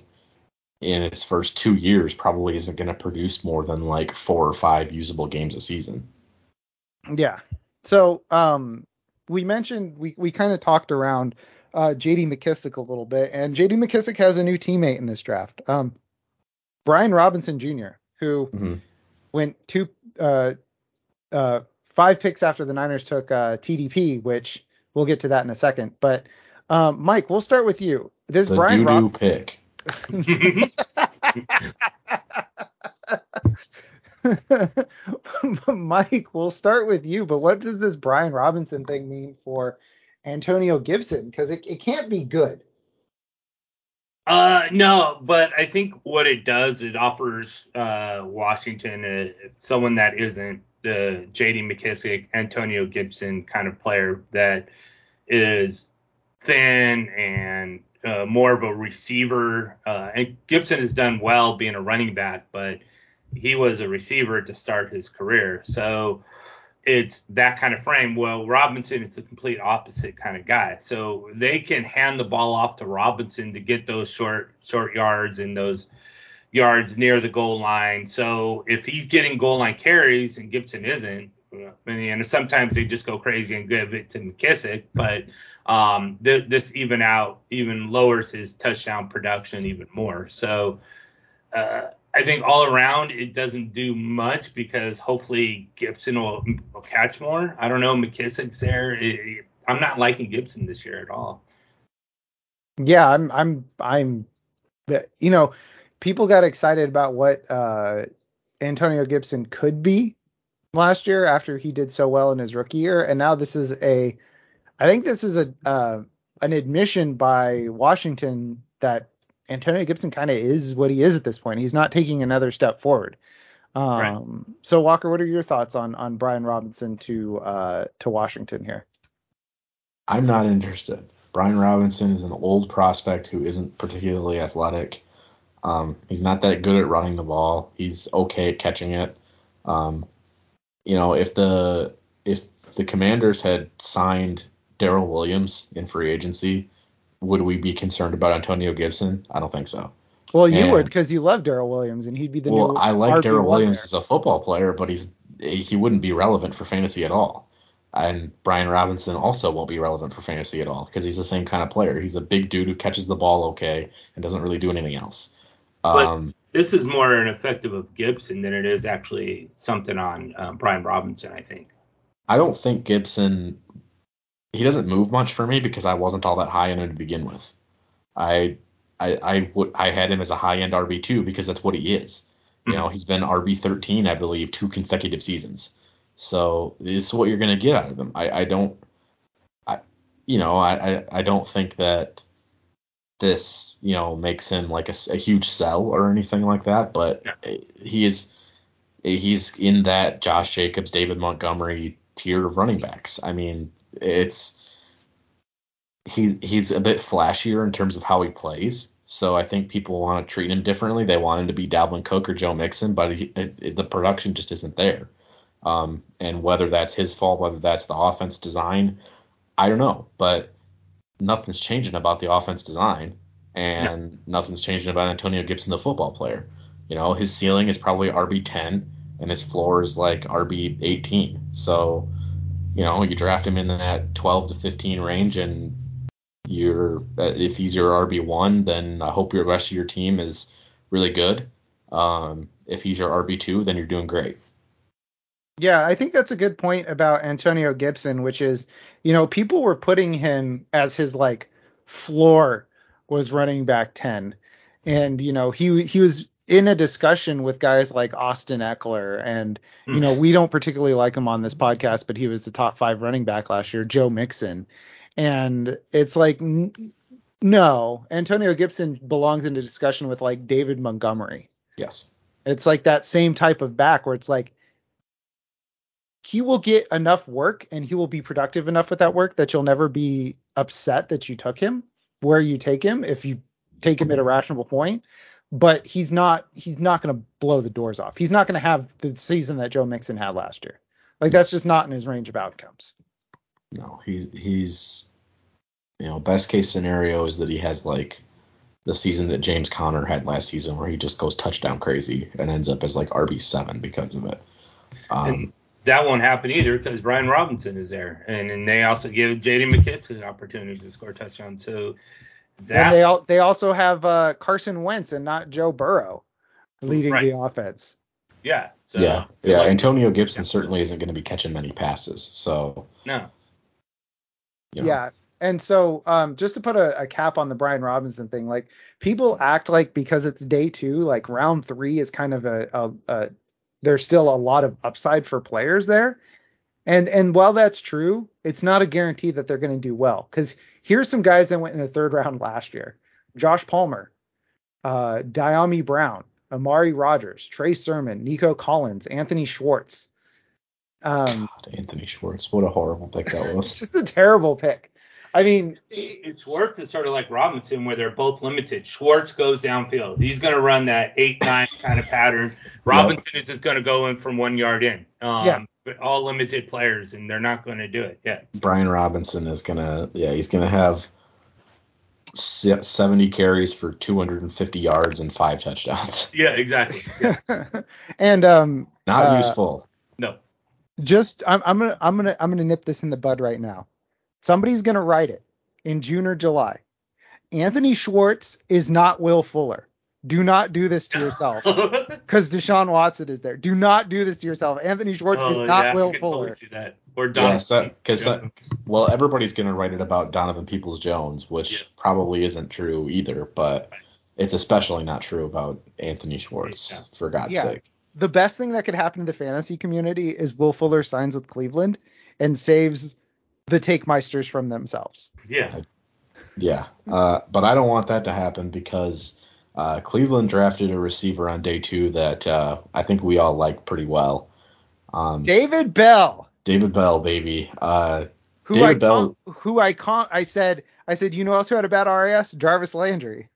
B: in his first two years probably isn't going to produce more than like four or five usable games a season.
A: Yeah. So um, we mentioned we we kind of talked around uh, J.D. McKissic a little bit, and J.D. McKissic has a new teammate in this draft, um, Brian Robinson Jr., who
B: Mhm.
A: went two uh, uh, five picks after the Niners took uh, TDP, which we'll get to that in a second. But um, Mike, we'll start with you. This
B: The
A: Brian
B: doo doo
A: Rob-
B: pick. (laughs)
A: Mike, we'll start with you, but what does this Brian Robinson thing mean for Antonio Gibson? Because it, it can't be good.
C: Uh, no, but I think what it does, it offers uh, Washington uh someone that isn't the J.D. McKissic, Antonio Gibson kind of player that is thin and uh, more of a receiver. Uh, and Gibson has done well being a running back, but he was a receiver to start his career. So it's that kind of frame. Well, Robinson is the complete opposite kind of guy. So they can hand the ball off to Robinson to get those short short yards and those yards near the goal line. So if he's getting goal line carries and Gibson isn't, I and sometimes they just go crazy and give it to McKissic, but um, th- this even out even lowers his touchdown production even more. So uh, I think all around it doesn't do much because hopefully Gibson will, will catch more. I don't know McKissic's there. It- I'm not liking Gibson this year at all.
A: Yeah, I'm I'm I'm you know, people got excited about what uh Antonio Gibson could be last year after he did so well in his rookie year, and now this is a I think this is a uh, an admission by Washington that Antonio Gibson kind of is what he is at this point. He's not taking another step forward. Um, So Walker, what are your thoughts on on Brian Robinson to uh, to Washington here?
B: I'm not interested. Brian Robinson is an old prospect who isn't particularly athletic. Um, he's not that good at running the ball. He's okay at catching it. Um, you know, if the if the Commanders had signed Darrel Williams in free agency, would we be concerned about Antonio Gibson? I don't think so.
A: Well, you
B: And-
A: would because you love Darrel Williams and he'd be the
B: well,
A: new.
B: Well, I like Darrel Williams
A: there.
B: as a football player, but he's he wouldn't be relevant for fantasy at all. And Brian Robinson also won't be relevant for fantasy at all because he's the same kind of player. He's a big dude who catches the ball okay and doesn't really do anything else.
C: But-
B: Um,
C: This is more an effective of Gibson than it is actually something on uh, Brian Robinson, I think.
B: I don't think Gibson. He doesn't move much for me because I wasn't all that high on him to begin with. I I I would I had him as a high end RB two because that's what he is. You know, he's been RB thirteen, I believe, two consecutive seasons. So this is what you're gonna get out of him. I, I don't I you know, I, I, I don't think that this, you know, makes him like a, a huge sell or anything like that, but
C: Yeah.
B: he is he's in that Josh Jacobs, David Montgomery tier of running backs. I mean, it's he he's a bit flashier in terms of how he plays. So I think people want to treat him differently. They want him to be Dalvin Cook or Joe Mixon, but he, it, it- the production just isn't there. Um, and whether that's his fault, whether that's the offense design, I don't know. But nothing's changing about the offense design, and nothing's changing about Antonio Gibson, the football player. You know, his ceiling is probably RB 10, and his floor is like RB 18. So, you know, you draft him in that 12 to 15 range, and you're uh, if he's your RB one, then I hope your rest of your team is really good. Um, if he's your RB two, then you're doing great.
A: Yeah, I think that's a good point about Antonio Gibson, which is, you know, people were putting him as his like floor was running back 10. And, you know, he he was in a discussion with guys like Austin Ekeler and, you know, we don't particularly like him on this podcast, but he was the top 5 running back last year, Joe Mixon. And it's like n- no, Antonio Gibson belongs in a discussion with like David Montgomery.
B: Yes.
A: It's like that same type of back where it's like he will get enough work and he will be productive enough with that work that you'll never be upset that you took him where you take him if you take him at a rational point. But he's not he's not going to blow the doors off. He's not going to have the season that Joe Mixon had last year. Like that's just not in his range of outcomes.
B: No, he's he's you know best case scenario is that he has like the season that James Conner had last season where he just goes touchdown crazy and ends up as like RB seven because of it. Um,
C: And that won't happen either because Brian Robinson is there, and, and they also give J.D. McKissic opportunities to score touchdowns. So
A: And they all they also have uh, Carson Wentz and not Joe Burrow leading
C: Right.
A: the offense.
C: yeah, so
B: yeah, yeah.
C: like-
B: Antonio Gibson certainly isn't going to be catching many passes, so
C: no,
B: you know,
A: Yeah. And so, um, just to put a, a cap on the Brian Robinson thing, like people act like because it's day two, like round three is kind of a, a, a there's still a lot of upside for players there. And and while that's true, it's not a guarantee that they're going to do well. Because here's some guys that went in the third (laughs) round last year: Josh Palmer, uh, Dyami Brown, Amari Rodgers, Trey Sermon, Nico Collins, Anthony Schwartz. Um,
B: God, Anthony Schwartz, what a horrible pick that (laughs) was.
A: just a terrible pick. I mean,
C: It's Schwartz is sort of like Robinson, where they're both limited. Schwartz goes downfield. He's going to run that eight nine kind of pattern. Robinson is just going to go in from one yard in. Um,
A: Yeah.
C: But all limited players, and they're not going to do it. Yeah.
B: Brian Robinson is gonna, yeah, he's gonna have 70 carries for 250 yards and five touchdowns. (laughs)
C: Yeah. Exactly. Yeah. (laughs)
A: and um,
B: Not
A: Uh,
B: useful.
C: no.
A: just I'm, I'm gonna I'm gonna I'm gonna nip this in the bud right now. Somebody's gonna write it in June or July. Anthony Schwartz is not Will Fuller. Do not do this to yourself (laughs) because Deshaun Watson is there. Do not do this to yourself. Anthony Schwartz is
C: Oh,
A: not
C: yeah,
A: Will Fuller.
C: Totally see that. Or
B: Yeah,
C: Donovan.
B: so, cause, uh, well, everybody's gonna write it about Donovan Peoples Jones, which
C: Yeah.
B: probably isn't true either, but it's especially not true about Anthony Schwartz,
C: Yeah.
B: for God's
A: Yeah.
B: sake.
A: The best thing that could happen to the fantasy community is Will Fuller signs with Cleveland and saves the take meisters from themselves.
C: Yeah.
B: Yeah, uh, but I don't want that to happen because uh, Cleveland drafted a receiver on day two that uh, I think we all like pretty well. Um,
A: David Bell.
B: David Bell, baby. Uh,
A: who
B: David
A: I
B: Bell-
A: con- who I con- I said I said you know who else who had a bad RAS? Jarvis Landry.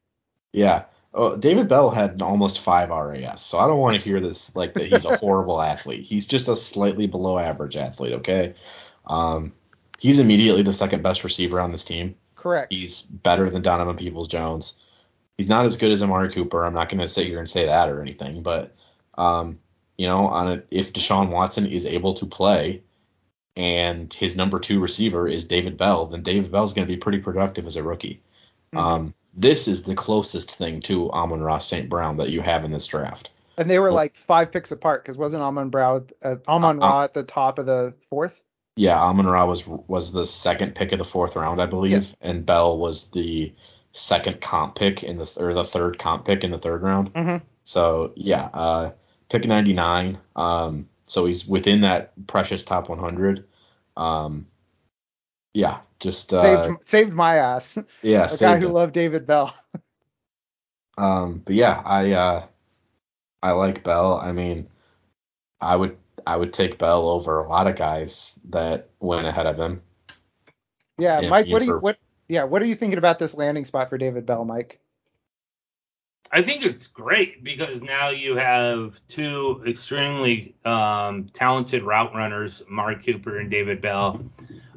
B: yeah. Oh, David Bell had almost five RAS, so I don't want to hear this like that he's a (laughs) horrible athlete. He's just a slightly below average athlete, okay? Um, he's immediately the second best receiver on this team.
A: Correct.
B: He's better than Donovan Peoples Jones. He's not as good as Amari Cooper. I'm not going to sit here and say that or anything, but um, you know, on a, if Deshaun Watson is able to play and his number two receiver is David Bell, then David Bell's going to be pretty productive as a rookie.
A: Mhm.
B: Um, this is the closest thing to Amon-Ra St. Brown that you have in this draft.
A: and they were like five picks apart because wasn't Amon Brown uh, Amon
B: Uh, uh,
A: Ra at the top of the fourth?
B: Yeah, Amon Ra was was the second pick of the fourth round, I believe, and Bell was the second comp pick in the or the third comp pick in the third round.
A: Mm-hmm.
B: So yeah, uh, pick 99. Um, so he's within that precious top 100. Um, yeah, Just uh,
A: saved saved my ass.
B: yeah,
A: A guy who
B: it.
A: loved David Bell. (laughs)
B: Um, but yeah, I uh, I like Bell. I mean, I would I would take Bell over a lot of guys that went ahead of him.
A: Yeah,
B: Yeah,
A: Mike, what do you what? Yeah, what are you thinking about this landing spot for David Bell, Mike?
C: I think it's great because now you have two extremely um, talented route runners, Mark Cooper and David Bell.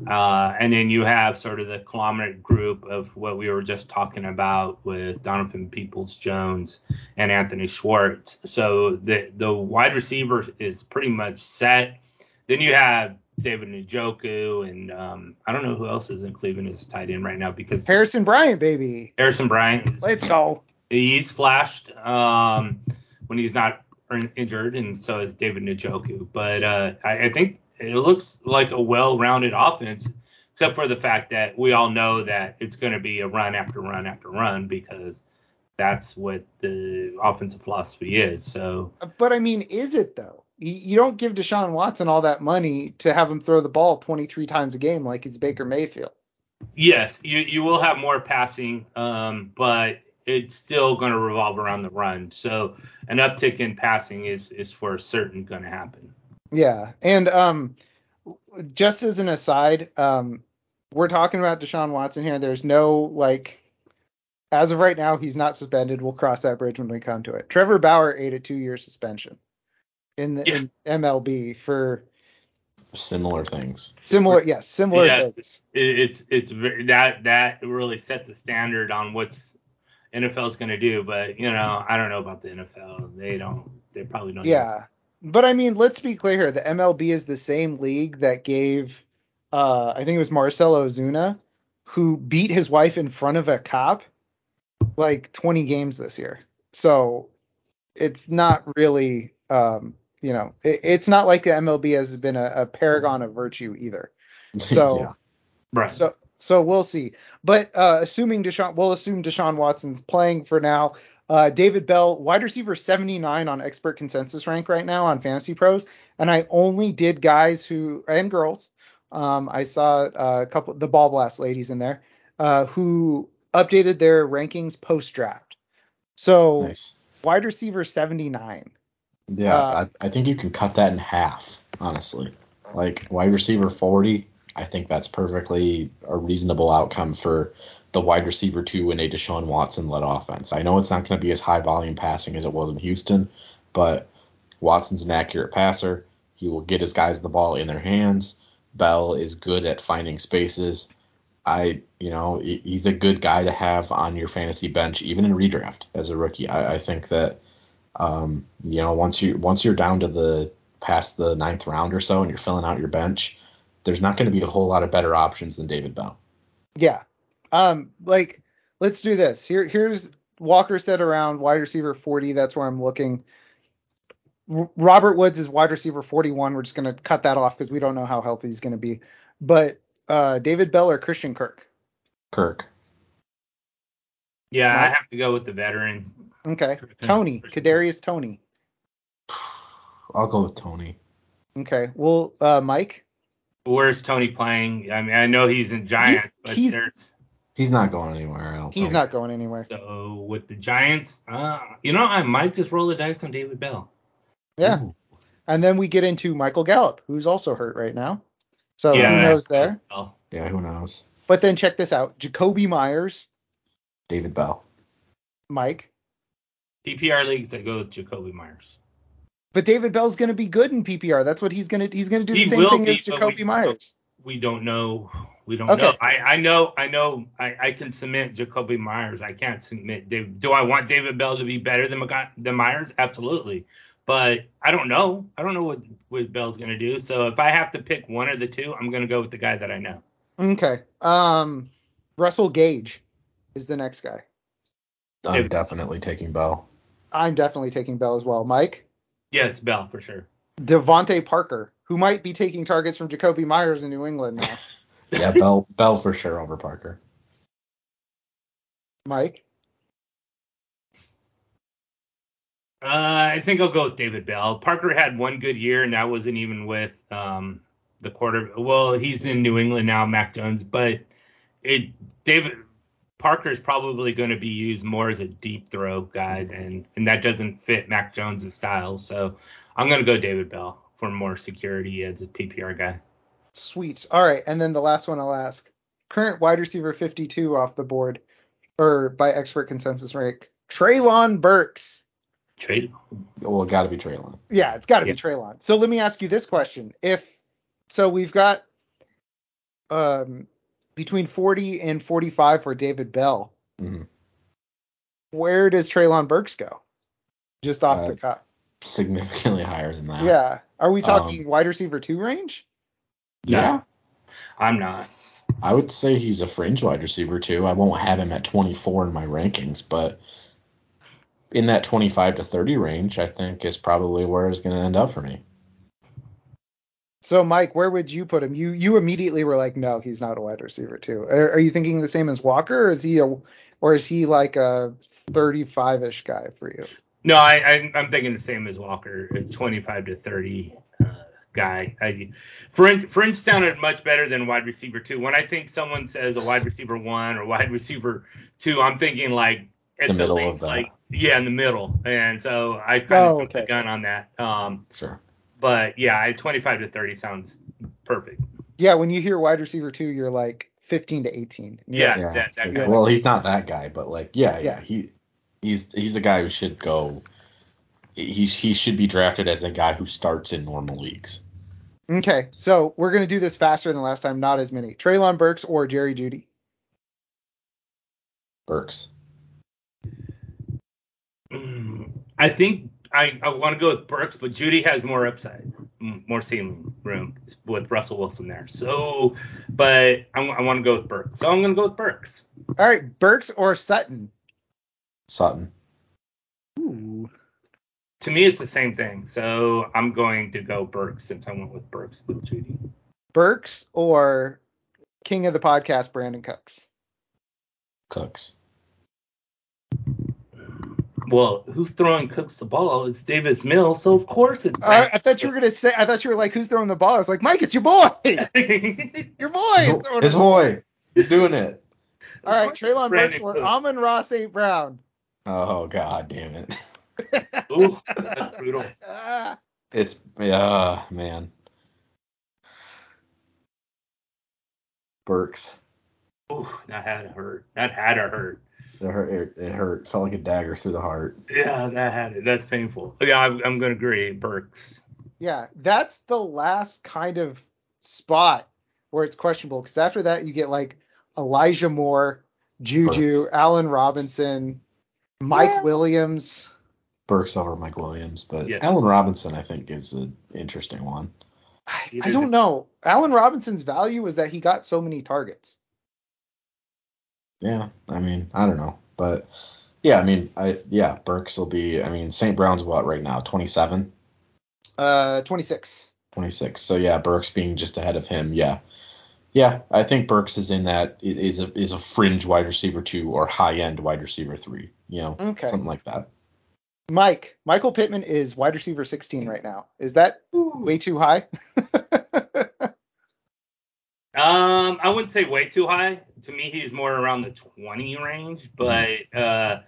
C: Uh, and then you have sort of the conglomerate group of what we were just talking about with Donovan Peoples Jones and Anthony Schwartz. So the the wide receiver is pretty much set. Then you have David Njoku and um, I don't know who else is in Cleveland as a tight end right now because
A: Harrison Bryant, baby.
C: Harrison Bryant
A: Let's go.
C: He's flashed um, when he's not injured, and so is David Njoku. But uh, I, I think it looks like a well-rounded offense, except for the fact that we all know that it's going to be a run after run after run because that's what the offensive philosophy is. So
A: But I mean, is it though? You, you don't give Deshaun Watson all that money to have him throw the ball 23 times a game like he's Baker Mayfield.
C: yes, you you will have more passing, um, but it's still going to revolve around the run. So an uptick in passing is is for certain going to happen.
A: Yeah, and um, just as an aside, um, we're talking about Deshaun Watson here. There's no like, as of right now, he's not suspended. We'll cross that bridge when we come to it. Trevor Bauer ate a two-year suspension in the in MLB for
B: Similar things.
A: similar, yes, similar
C: yes,
A: things.
C: it, it's it's very, that that really set the standard on what's NFL's going to do. But you know, I don't know about the NFL. They don't. They probably don't.
A: Yeah, but I mean, let's be clear here. The MLB is the same league that gave, uh, I think it was Marcell Ozuna, who beat his wife in front of a cop, like 20 games this year. So it's not really, um, you know, it, it's not like the MLB has been a, a paragon of virtue either. (laughs) So.
B: yeah.
C: Right.
A: So so we'll see. But uh, assuming Deshaun, we'll assume Deshaun Watson's playing for now. Uh, David Bell, wide receiver 79 on expert consensus rank right now on Fantasy Pros, and I only did guys who and girls. Um, I saw uh, a couple the Ball Blast ladies in there uh, who updated their rankings post draft. So
B: Nice.
A: wide receiver 79.
B: Yeah,
A: Uh,
B: I, I think you can cut that in half, honestly. Like wide receiver 40, I think that's perfectly a reasonable outcome for the wide receiver two in a Deshaun Watson led offense. I know it's not going to be as high volume passing as it was in Houston, but Watson's an accurate passer. He will get his guys the ball in their hands. Bell is good at finding spaces. I, you know, he's a good guy to have on your fantasy bench, even in redraft as a rookie. I, I think that um, you know, once you once you're down to the past the ninth round or so and you're filling out your bench, there's not going to be a whole lot of better options than David Bell.
A: Yeah. Um, like, let's do this. Here, here's Walker said around wide receiver 40. That's where I'm looking. R- Robert Woods is wide receiver 41. We're just gonna cut that off because we don't know how healthy he's gonna be. But uh, David Bell or Christian Kirk?
B: Kirk.
C: yeah, I have to go with the veteran.
A: Okay. Toney,
C: Christian.
A: Kadarius Toney. (sighs)
B: I'll go with Toney.
A: Okay. Well, uh, Mike.
C: Where's Toney playing? I mean, I know he's in Giants, but
A: he's-
C: there's
B: He's not going anywhere. I don't
A: He's
B: think.
A: not going anywhere.
C: so with the Giants. Uh, you know, I might just roll the dice on David Bell.
A: Yeah.
B: Ooh.
A: And then we get into Michael Gallup, who's also hurt right now. So
C: yeah,
A: who knows there?
C: Bell.
B: Yeah, who knows?
A: But then check this out: Jakobi Meyers,
B: David Bell.
A: Mike.
C: PPR leagues that go with Jakobi Meyers.
A: But David Bell's going to be good in PPR. That's what he's going to he's going to do
C: He
A: the same thing
C: be,
A: as Jakobi
C: we-
A: Meyers.
C: We don't know. We don't
A: Okay.
C: know. I, I know. I know. I, I can submit Jakobi Meyers. I can't submit David. Do I want David Bell to be better than Maga- than Meyers? Absolutely. But I don't know. I don't know what what Bell's gonna do. So if I have to pick one of the two, I'm gonna go with the guy that I know.
A: Okay. Um Russell Gage is the next guy.
B: I'm
C: David-
B: definitely taking Bell.
A: I'm definitely taking Bell as well. Mike.
C: Yes, Bell for sure.
A: DeVante Parker, who might be taking targets from Jakobi Meyers in New England now. (laughs)
B: Yeah, Bell Bell for sure over Parker.
A: Mike.
C: Uh, I think I'll go with David Bell. Parker had one good year, and that wasn't even with um, the quarter. Well, he's in New England now, Mac Jones, but it David Parker's probably going to be used more as a deep throw guy, and and that doesn't fit Mac Jones' style. So I'm going to go David Bell for more security as a PPR guy.
A: Sweet. All right, and then the last one I'll ask. Current wide receiver 52 off the board, or by expert consensus rank, Treylon Burks.
C: Trade.
B: Well, it got to be Treylon.
A: Yeah, it's got to
C: Yeah.
A: be Treylon. So let me ask you this question: If so, we've got um between 40 and 45 for David Bell.
B: hmm
A: Where does Treylon Burks go? Just off
B: Uh,
A: the cuff.
B: Significantly higher than that.
A: Yeah. Are we
B: um,
A: talking wide receiver two range?
B: Yeah.
C: I'm not.
B: I would say he's a fringe wide receiver too. I won't have him at 24 in my rankings, but in that 25 to 30 range, I think is probably where it's going to end up for me.
A: So Mike, where would you put him? You you immediately were like, no, he's not a wide receiver two. Are, are you thinking the same as Walker, or is he a, or is he like a 35ish guy for you?
C: No, I, I I'm thinking the same as Walker, a 25 to 30 uh, guy. I, fringe fringe sounded much better than wide receiver two. When I think someone says a wide receiver one or wide receiver two, I'm thinking like at
B: The
C: the,
B: middle of that.
C: like yeah in the middle. And so I kind
A: Oh,
C: of took
A: okay.
C: the gun on that. Um,
B: Sure.
C: But yeah, I 25 to 30 sounds perfect.
A: Yeah, when you hear wide receiver two, you're like 15 to 18.
C: Yeah,
B: Yeah.
C: that, that
B: like-
C: guy.
B: well, he's not that guy, but like, yeah,
A: Yeah.
B: yeah, he he's he's a guy who should go. He he should be drafted as a guy who starts in normal leagues.
A: Okay, so we're gonna do this faster than last time, not as many. Treylon Burks or Jerry Jeudy.
B: Burks.
C: I think I, I want to go with Burks, but Jeudy has more upside, more ceiling room with Russell Wilson there. So, but I, I want to go with Burks. So I'm going to go with Burks.
A: All right, Burks or Sutton.
B: Sutton.
A: Ooh.
C: To me, it's the same thing. So I'm going to go Burks since I went with Burks with Jeudy.
A: Burks or King of the podcast, Brandin Cooks.
B: Cooks.
C: Well, who's throwing Cooks the ball? It's Davis Mills, so of course it's.
A: Uh, I thought you were gonna say. I thought you were like, who's throwing the ball? I was like, Mike, it's your boy. (laughs) Your boy. is throwing
B: His
A: the ball.
B: boy. He's doing it.
A: All right,
C: Of course
A: Treylon
C: it's
A: Burks
C: Brandon
A: or Amon-Ra St. Brown.
B: Oh god damn it. (laughs)
C: Ooh, that's brutal. (laughs)
B: It's yeah, man. Burks.
C: Ooh, that had to hurt. That had to hurt.
B: It hurt. It, it hurt. Felt like a dagger through the heart.
C: Yeah, that had it. That's painful. Yeah, I'm, I'm going to agree. Burks.
A: Yeah, that's the last kind of spot where it's questionable because after that you get like Elijah Moore, Juju,
B: Burks.
A: Allen Robinson, Mike
B: Yeah.
A: Williams.
B: Burks over Mike Williams, but
C: Yes.
B: Allen Robinson I think is an interesting one.
A: I, I don't know. Allen Robinson's value was that he got so many targets.
B: Yeah, I mean I don't know, but yeah, I mean I yeah Burks will be. I mean St. Brown's what right now 27,
A: Uh, 26.
B: 26. So yeah, Burks being just ahead of him. Yeah, yeah, I think Burks is in that is a is a fringe wide receiver two or high end wide receiver three. You know,
A: Okay.
B: something like that.
A: Mike, Michael Pittman is wide receiver 16 right now. Is that way too high? (laughs)
C: Um, I wouldn't say way too high. To me, he's more around the 20 range, but uh,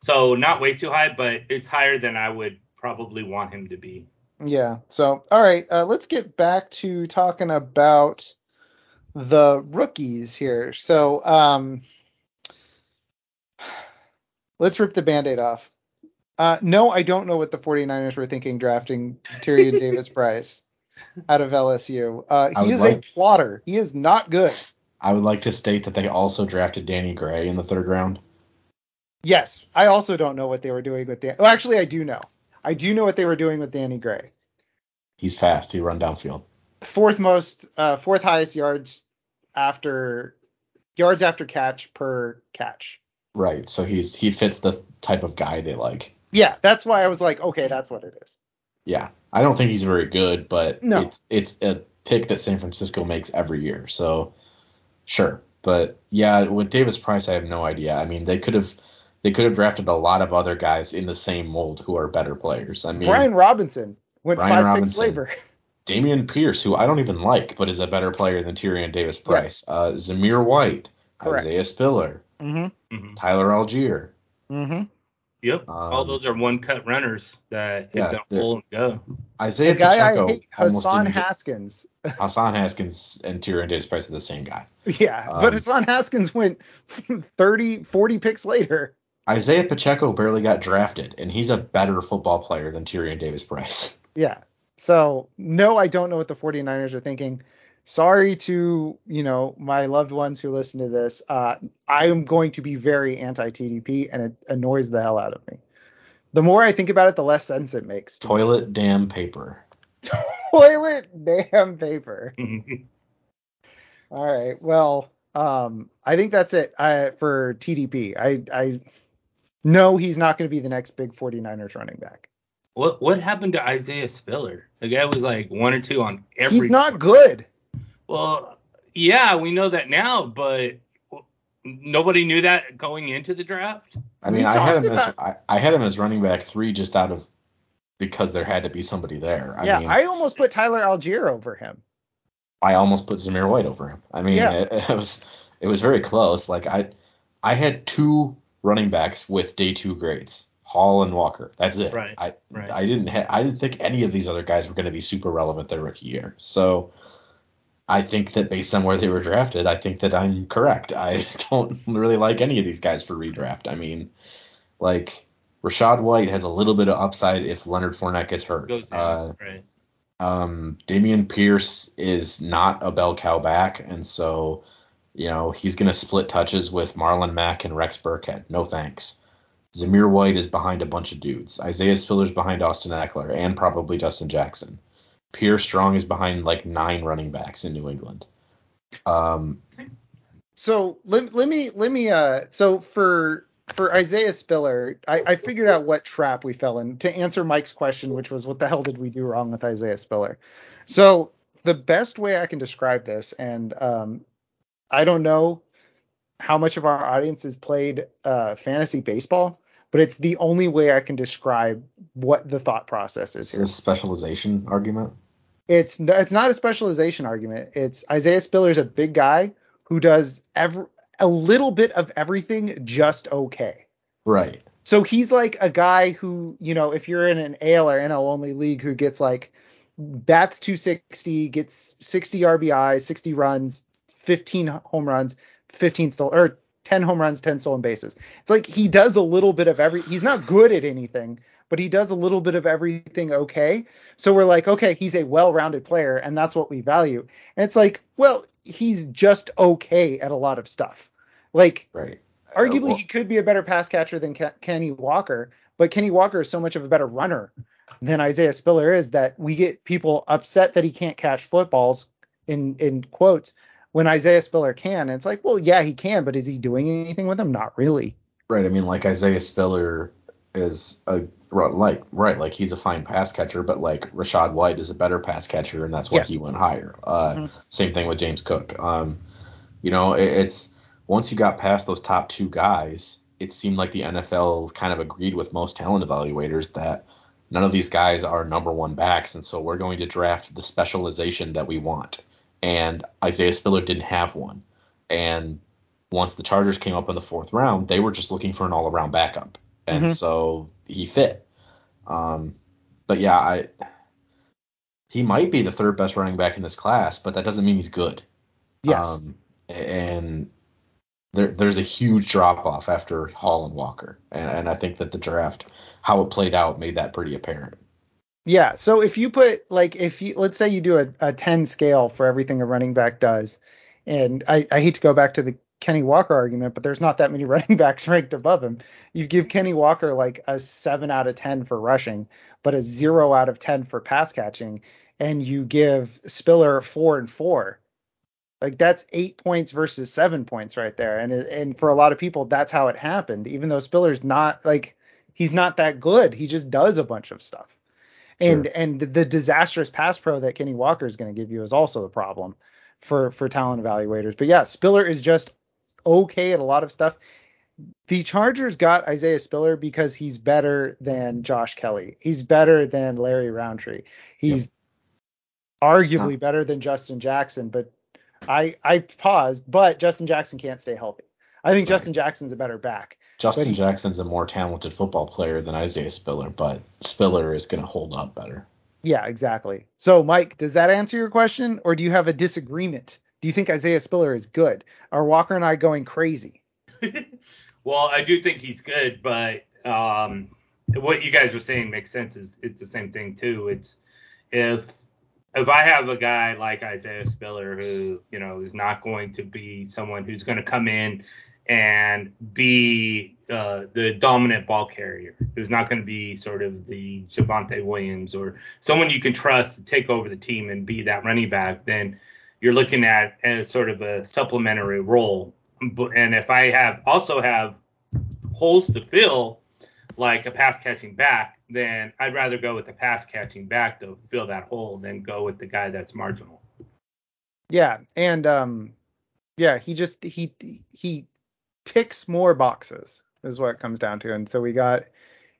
C: so not way too high, but it's higher than I would probably want him to be.
A: Yeah. So, all right, uh, let's get back to talking about the rookies here. So, um, let's rip the band-aid off. Uh, no, I don't know what the 49ers were thinking drafting Tyrion (laughs) Davis Price out of LSU. Uh, he is
B: like-
A: a plotter. He is not good.
B: I would like to state that they also drafted Danny Gray in the third round.
A: Yes, I also don't know what they were doing with Dan. Well, actually, I do know. I do know what they were doing with Danny Gray.
B: He's fast. He run downfield.
A: Fourth most, uh, fourth highest yards after yards after catch per catch.
B: Right. So he's he fits the type of guy they like.
A: Yeah, that's why I was like, okay, that's what it is.
B: Yeah. I don't think he's very good, but
A: No.
B: it's it's a pick that San Francisco makes every year. So sure. But yeah, with Davis Price, I have no idea. I mean, they could have they could have drafted a lot of other guys in the same mold who are better players. I mean,
A: Brian Robinson went
B: Brian
A: five
B: Robinson.
A: picks later. (laughs)
B: Dameon Pierce, who I don't even like, but is a better player than Tyrion Davis Price. Uh, Zamir White,
A: Correct.
B: Isaiah Spiller,
A: Mm-hmm.
C: Mhm.
B: Tyler Allgeier.
A: Mm-hmm.
C: Yep. All
B: Um,
C: those are one cut runners that
B: yeah,
C: hit the
B: they're-
C: hole and go.
B: Isaiah
A: The guy I
B: Pacheco
A: hate,
B: almost
A: Hassan
B: didn't get-
A: Haskins. (laughs)
B: Hassan Haskins and Tyrion Davis Price are the same guy.
A: Yeah, but
B: Um,
A: Hassan Haskins went (laughs) 30, 40 picks later.
B: Isaiah Pacheco barely got drafted, and he's a better football player than Tyrion Davis Price.
A: Yeah. So, no, I don't know what the 49ers are thinking. Sorry to, you know, my loved ones who listen to this. Uh, I am going to be very anti TDP, and it annoys the hell out of me. The more I think about it, the less sense it makes.
B: Toilet damn paper. (laughs)
A: Toilet damn paper. (laughs) All right. Well, um, I think that's it uh, for TDP. I, I know he's not going to be the next big 49ers running back.
C: what what happened to Isaiah Spiller? The guy was like one or two on every.
A: He's not good.
C: Well, yeah, we know that now, but nobody knew that going into the draft.
B: I mean, I had
A: talked
B: him as I, I had him as running back three just out of because there had to be somebody there. I
A: yeah,
B: mean,
A: I almost put Tyler Allgeier over him.
B: I almost put Zamir White over him. I mean,
A: Yeah.
B: it, (laughs) it was it was very close. Like I I had two running backs with day two grades, Hall and Walker. That's it.
C: Right,
B: I
C: right.
B: I didn't ha- I didn't think any of these other guys were going to be super relevant their rookie year. So I think that based on where they were drafted, I think that I'm correct. I (laughs) don't really like any of these guys for redraft. I mean, like Rachaad White has a little bit of upside if Leonard Fournette gets hurt.
C: Goes down,
B: Uh,
C: right?
B: um, Dameon Pierce is not a bell cow back, and so you know he's going to split touches with Marlon Mack and Rex Burkhead. No thanks. Zamir White is behind a bunch of dudes. Isaiah Spiller's behind Austin Ekeler and probably Justin Jackson. Pierre Strong is behind like nine running backs in New England. Um,
A: So let, let me let me uh so for for Isaiah Spiller, I, I figured out what trap we fell in to answer Mike's question, which was what the hell did we do wrong with Isaiah Spiller? So the best way I can describe this, and um, I don't know how much of our audience has played uh, fantasy baseball, but it's the only way I can describe what the thought process is
B: is
A: here.
B: this specialization argument?
A: It's it's not a specialization argument. It's Isaiah Spiller's a big guy who does every, a little bit of everything just okay.
B: Right.
A: So he's like a guy who, you know, if you're in an AL or NL only league who gets like bats 260, gets 60 RBIs, 60 runs, 15 home runs, 15 stole or 10 home runs, 10 stolen bases. It's like he does a little bit of every he's not good at anything, but he does a little bit of everything okay. So we're like, okay, he's a well-rounded player and that's what we value. And it's like, well, he's just okay at a lot of stuff. Like
B: Right.
A: arguably
B: Uh, well-
A: he could be a better pass catcher than Ke- Kenny Walker, but Kenny Walker is so much of a better runner than Isaiah Spiller is that we get people upset that he can't catch footballs in in quotes when Isaiah Spiller can. It's like, well, yeah, he can, but is he doing anything with them? Not really.
B: Right. I mean, like Isaiah Spiller is a like right, like he's a fine pass catcher, but like Rachaad White is a better pass catcher, and that's why
A: Yes.
B: he went higher. Uh,
A: Mhm.
B: Same thing with James Cook. Um, you know, it, it's once you got past those top two guys, it seemed like the NFL kind of agreed with most talent evaluators that none of these guys are number one backs, and so we're going to draft the specialization that we want. And Isaiah Spiller didn't have one, and once the Chargers came up in the fourth round, they were just looking for an all-around backup, and
A: Mhm.
B: so he fit. Um, but yeah, I he might be the third best running back in this class, but that doesn't mean he's good.
A: Yes.
B: Um, and there, there's a huge drop off after Hall and Walker, and, and I think that the draft, how it played out, made that pretty apparent.
A: Yeah. So if you put like if you let's say you do a, a 10 scale for everything a running back does, and I, I hate to go back to the Kenny Walker argument, but there's not that many (laughs) running backs ranked above him. You give Kenny Walker like a seven out of ten for rushing, but a zero out of ten for pass catching, and you give Spiller four and four. Like that's eight points versus seven points right there, and and for a lot of people that's how it happened. Even though Spiller's not like he's not that good, he just does a bunch of stuff and
B: Sure.
A: and the disastrous pass pro that Kenny Walker is going to give you is also the problem for for talent evaluators. But yeah, Spiller is just okay at a lot of stuff. The Chargers got Isaiah Spiller because he's better than Josh Kelley. He's better than Larry Rountree. He's arguably better than Justin Jackson, but I I paused, but Justin Jackson can't stay healthy. I think Justin Jackson's a better back.
B: Justin
A: he-
B: Jackson's a more talented football player than Isaiah Spiller, but Spiller is going to hold up better.
A: Yeah, exactly. So, Mike, does that answer your question, or do you have a disagreement? Do you think Isaiah Spiller is good? Are Walker and I going crazy? (laughs)
C: well, I do think he's good, but um, what you guys were saying makes sense. Is it's the same thing too. It's if if I have a guy like Isaiah Spiller who you know is not going to be someone who's going to come in and be uh, the dominant ball carrier, who's not going to be sort of the Javonte Williams or someone you can trust to take over the team and be that running back, then you're looking at as sort of a supplementary role. And if I have also have holes to fill, like a pass catching back, then I'd rather go with the pass catching back to fill that hole than go with the guy that's marginal.
A: Yeah, and um, yeah, he just he he ticks more boxes is what it comes down to, and so we got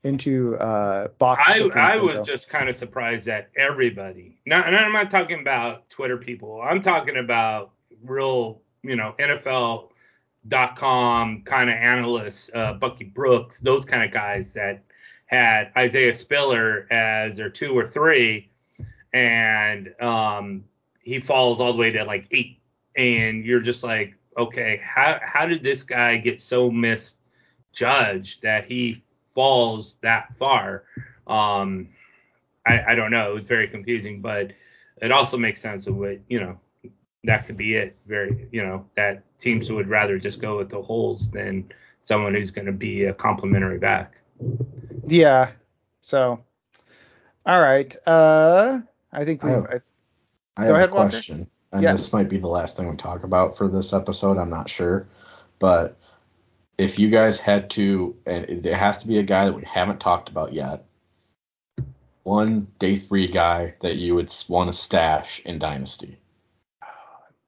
A: into uh box.
C: I, I was just kind of surprised that everybody, not, and I'm not talking about Twitter people, I'm talking about real, you know, NFL.com kind of analysts, uh, Bucky Brooks, those kind of guys that had Isaiah Spiller as their two or three, and um, he falls all the way to like eight, and you're just like, okay, how how did this guy get so misjudged that he falls that far? Um, I, I don't know. It was very confusing, but it also makes sense of what you know. That could be it. Very, you know, that teams would rather just go with the holes than someone who's going to be a complimentary back.
A: Yeah. So, all right. Uh, I think we.
B: I have-
A: I,
B: I
A: Go
B: have
A: ahead,
B: a
A: Walker.
B: Question, and
A: Yes.
B: this might be the last thing we talk about for this episode. I'm not sure, but if you guys had to, and it it has to be a guy that we haven't talked about yet, one day three guy that you would want to stash in Dynasty.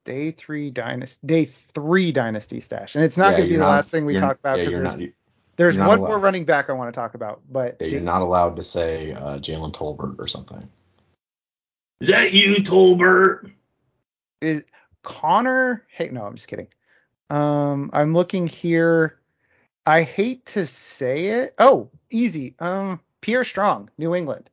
A: day three dynasty. Day three dynasty stash, and it's not
B: Yeah,
A: going to be the
B: not-
A: last thing we talk about because
B: you're
A: there's,
B: not,
A: there's one
B: allowed.
A: more running back I want to talk about, but
B: yeah, you're not allowed to say uh, Jalen Tolbert or something.
C: Is that you, Tolbert?
A: Is Conner. Hey, no, I'm just kidding. Um, I'm looking here. I hate to say it. Oh, easy. Um, Pierre Strong, New England.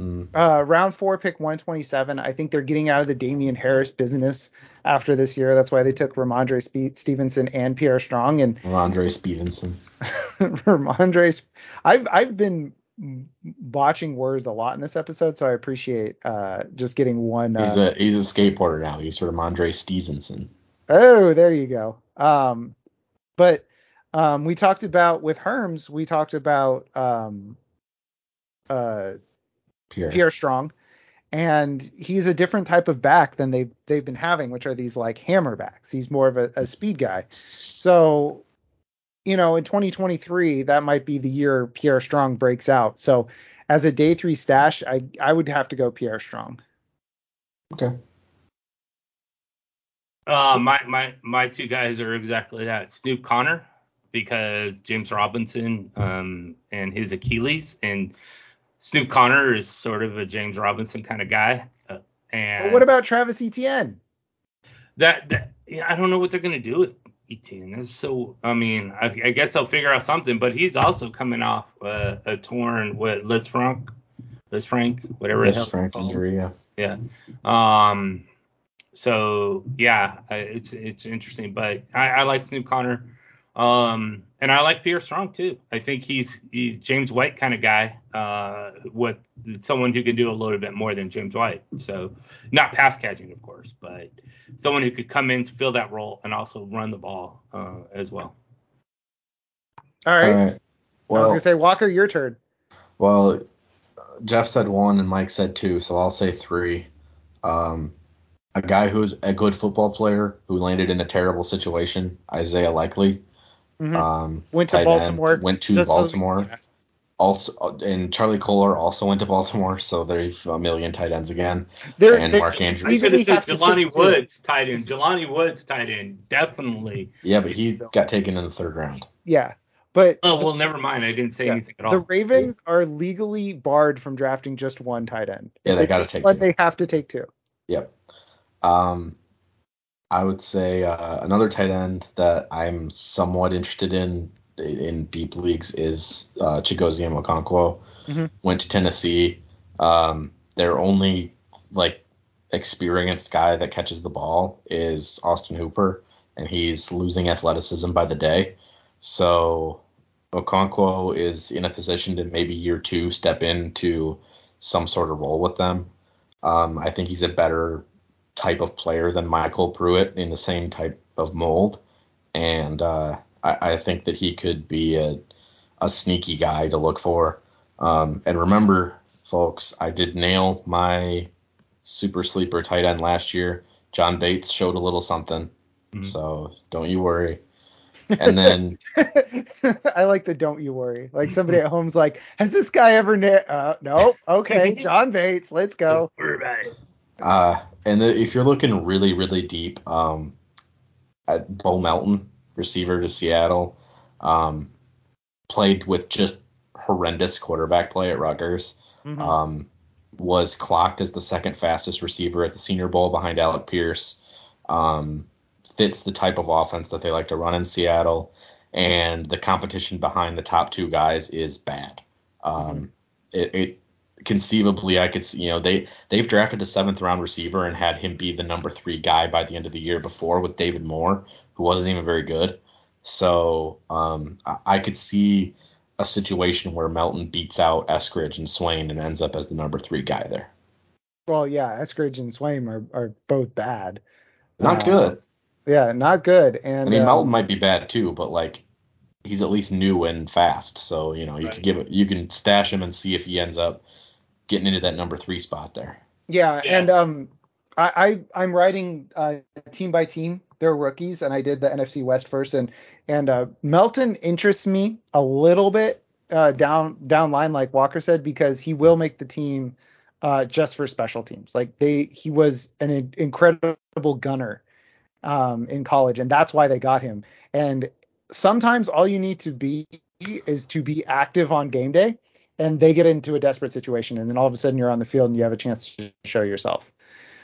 B: Mm,
A: Uh, round four, pick 127. I think they're getting out of the Damien Harris business after this year. That's why they took Rhamondre Spe- Stevenson and Pierre Strong. And
B: Rhamondre Stevenson. (laughs)
A: Rhamondre, I've I've been watching words a lot in this episode, so I appreciate uh just getting one.
B: He's
A: Uh,
B: a he's a skateboarder now. He's sort of Andre Stevenson.
A: oh, there you go. Um, but um, we talked about with Herms, we talked about um, uh,
B: Pierre.
A: Pierre Strong, and he's a different type of back than they've they've been having, which are these like hammer backs. He's more of a, a speed guy. So, you know, in 2023, that might be the year Pierre Strong breaks out. So, as a day three stash, I I would have to go Pierre Strong.
B: Okay.
C: Uh, my my my two guys are exactly that. Snoop Conner because James Robinson um and his Achilles and Snoop Conner is sort of a James Robinson kind of guy. Uh, and
A: But what about Travis Etienne?
C: that? that yeah, I don't know what they're gonna do with Etienne. That's so. I mean, I, I guess they'll figure out something. But he's also coming off uh, a torn with Lisfranc, Liz Frank, whatever. hell
B: Frank injury, yeah.
C: Yeah. Um. So yeah, it's it's interesting, but I, I like Snoop Conner. Um, and I like Pierre Strong too. I think he's he's James White kind of guy. Uh, what someone who can do a little bit more than James White. So not pass catching, of course, but someone who could come in to fill that role and also run the ball uh, as well.
A: All right.
B: All right.
A: I was gonna say Walker, your turn.
B: well, Jeff said one and Mike said two, so I'll say three. Um, a guy who's a good football player who landed in a terrible situation, Isaiah Likely.
A: Mhm.
B: Um,
A: Went to
B: tight end,
A: Baltimore.
B: Went to
A: just so-
B: Baltimore.
A: yeah.
B: Also, and Charlie Kolar also went to Baltimore, so there's a million tight ends again.
A: There-
B: and
A: there-
B: Mark Andrews.
C: I
A: Even
C: could
A: we
C: have said
A: have to
C: Jelani
A: take.
C: Woods tight end. Jelani Woods tight end, definitely.
B: Yeah, but he
A: So-
B: got taken in the third round.
A: Yeah, but
C: Oh well, never mind. I didn't say
A: Yeah.
C: anything at all.
A: the Ravens are legally barred from drafting just one tight end.
B: Yeah,
A: If
B: they gotta take
A: one,
B: two.
A: They have to take two.
B: Yep. Um, I would say uh, another tight end that I'm somewhat interested in in deep leagues is uh, Chigoziem Okonkwo.
A: Mm-hmm.
B: Went to Tennessee. Um, their only like experienced guy that catches the ball is Austin Hooper, and he's losing athleticism by the day. So Okonkwo is in a position to maybe year two step into some sort of role with them. Um, I think he's a better type of player than Michael Pruitt in the same type of mold, and uh, I, I, think that he could be a, a sneaky guy to look for. Um, and remember, folks, I did nail my super sleeper tight end last year. John Bates showed a little something, mm-hmm. so don't you worry. And then (laughs)
A: I like the "don't you worry." Like somebody at home's like, "Has this guy ever?" Na-? Uh, no. Okay, (laughs) John Bates, let's go.
C: Don't worry about it.
B: Uh, and the, if you're looking really, really deep, um, at Bo Melton, receiver to Seattle, um, played with just horrendous quarterback play at Rutgers. Mm-hmm. Um, was clocked as the second fastest receiver at the Senior Bowl behind Alec Pierce. Um, fits the type of offense that they like to run in Seattle, and the competition behind the top two guys is bad. Um, mm-hmm. it, it conceivably I could see, you know, they they've drafted a seventh round receiver and had him be the number three guy by the end of the year before with David Moore, who wasn't even very good. So um, I, I could see a situation where Melton beats out Eskridge and Swain and ends up as the number three guy there.
A: Well, yeah, Eskridge and Swain are, are both bad.
B: Not uh, good.
A: Yeah, not good. And
B: I mean,
A: um,
B: Melton might be bad too, but like he's at least new and fast. So you know, you right. can give it, you can stash him and see if he ends up getting into that number three spot there.
A: Yeah, yeah. and um, I, I am writing uh, team by team. They're rookies, and I did the NFC West first, and and uh, Melton interests me a little bit uh, down down line, like Walker said, because he will make the team uh, just for special teams. Like they, he was an incredible gunner um, in college, and that's why they got him. And sometimes all you need to be is to be active on game day and they get into a desperate situation, and then all of a sudden you're on the field and you have a chance to show yourself.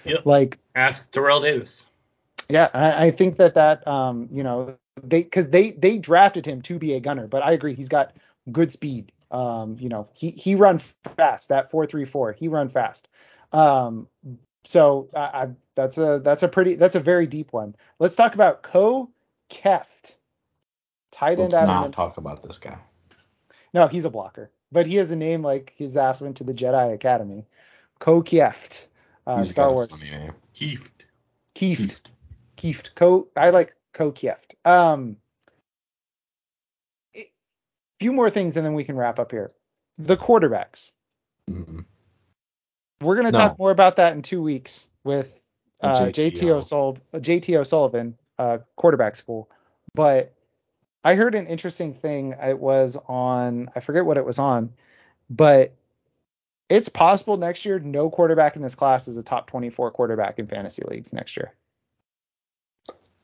C: Yep.
A: Like
C: ask Terrell Davis.
A: Yeah, I, I think that that um, you know, they because they they drafted him to be a gunner, but I agree he's got good speed. Um, you know, he he run fast. That four three four, he run fast. Um, so I, I that's a that's a pretty that's a very deep one. Let's talk about Ko Kieft, tight end.
B: Let's not talk about this guy.
A: No, he's a blocker but he has a name like his ass went to the Jedi Academy. Ko Kieft, uh, Star Wars.
C: Kieft.
A: Kieft. Kieft. Ko. I like Ko Kieft. Um, a few more things and then we can wrap up here. The quarterbacks.
B: Mm-hmm.
A: We're gonna no. talk more about that in two weeks with uh, JT, O'Sul- JT O'Sullivan, uh, quarterback school. But I heard an interesting thing. It was on, I forget what it was on, but it's possible next year no quarterback in this class is a top 24 quarterback in fantasy leagues next year.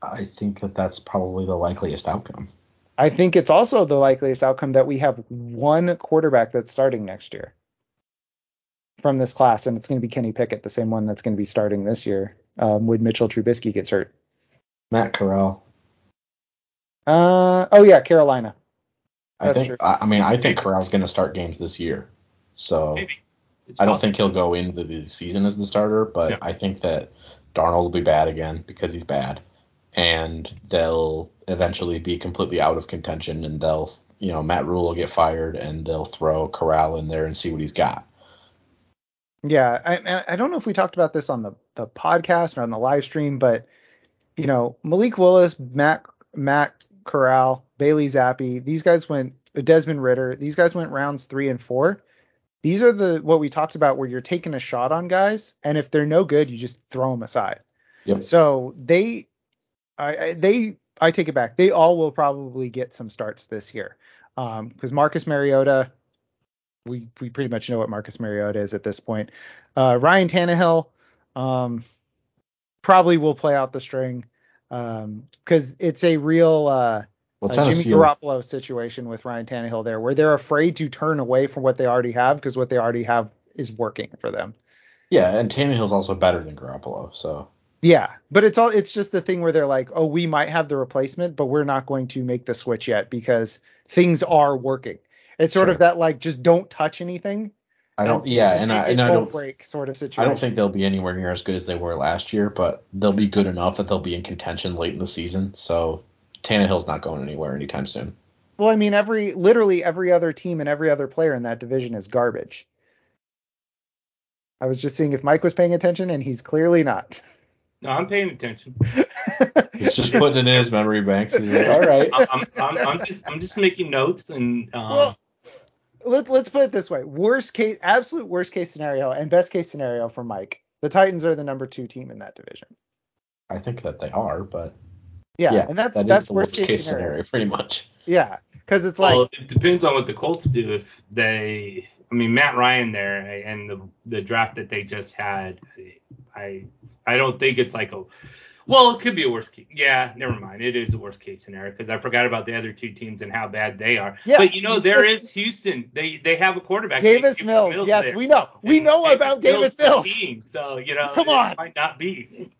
B: I think that that's probably the likeliest outcome.
A: I think it's also the likeliest outcome that we have one quarterback that's starting next year from this class, and it's going to be Kenny Pickett, the same one that's going to be starting this year um, when Mitchell Trubisky gets hurt.
B: Matt Corral.
A: Uh oh yeah, Carolina.
B: That's I think. I, I mean, I think Corral's going to start games this year, so I don't think he'll go into the season as the starter. But yeah. I think that Darnold will be bad again because he's bad, and they'll eventually be completely out of contention, and they'll, you know, Matt Rhule will get fired, and they'll throw Corral in there and see what he's got.
A: Yeah, I, I don't know if we talked about this on the, the podcast or on the live stream, but you know, Malik Willis, Matt Matt Corral, Bailey Zappe. These guys went Desmond Ridder. These guys went rounds three and four. These are the what we talked about where you're taking a shot on guys, and if they're no good, you just throw them aside.
B: Yep.
A: So they, I, I they I take it back. They all will probably get some starts this year, because um, Marcus Mariota, we we pretty much know what Marcus Mariota is at this point. Uh, Ryan Tannehill, um, probably will play out the string because um, it's a real uh, well, Jimmy Garoppolo situation with Ryan Tannehill there, where they're afraid to turn away from what they already have because what they already have is working for them.
B: Yeah, and Tannehill's also better than Garoppolo, so.
A: Yeah, but it's all it's just the thing where they're like, oh, we might have the replacement, but we're not going to make the switch yet because things are working. It's sort
B: Sure.
A: of that like just don't touch anything.
B: I don't. Yeah, and I and I don't.
A: break sort of situation.
B: I don't think they'll be anywhere near as good as they were last year, but they'll be good enough that they'll be in contention late in the season. So Tannehill's not going anywhere anytime soon.
A: Well, I mean, every literally every other team and every other player in that division is garbage. I was just seeing if Mike was paying attention, and he's clearly not.
C: No, I'm paying attention. (laughs)
B: He's just putting it in his memory banks. He's like, all right.
C: I'm, I'm, I'm, I'm just I'm just making notes and um,
A: Well, Let, let's put it this way: worst case, absolute worst case scenario, and best case scenario for Mike. The Titans are the number two team in that division.
B: I think that they are, but
A: Yeah,
B: yeah,
A: and that's
B: that is
A: that's
B: the
A: worst,
B: worst case scenario, pretty much.
A: Yeah, because it's like
C: well, it depends on what the Colts do. If they, I mean, Matt Ryan there and the the draft that they just had, I I don't think it's like a. Well, it could be a worst case. Yeah, never mind. It is a worst case scenario because I forgot about the other two teams and how bad they are.
A: Yeah.
C: But you know, there is Houston. They they have a quarterback.
A: Davis
C: named
A: Mills. yes,
C: there.
A: we know. We
C: And
A: know about Davis Mills.
C: Team, so you know,
A: Come
C: it
A: on.
C: might not be.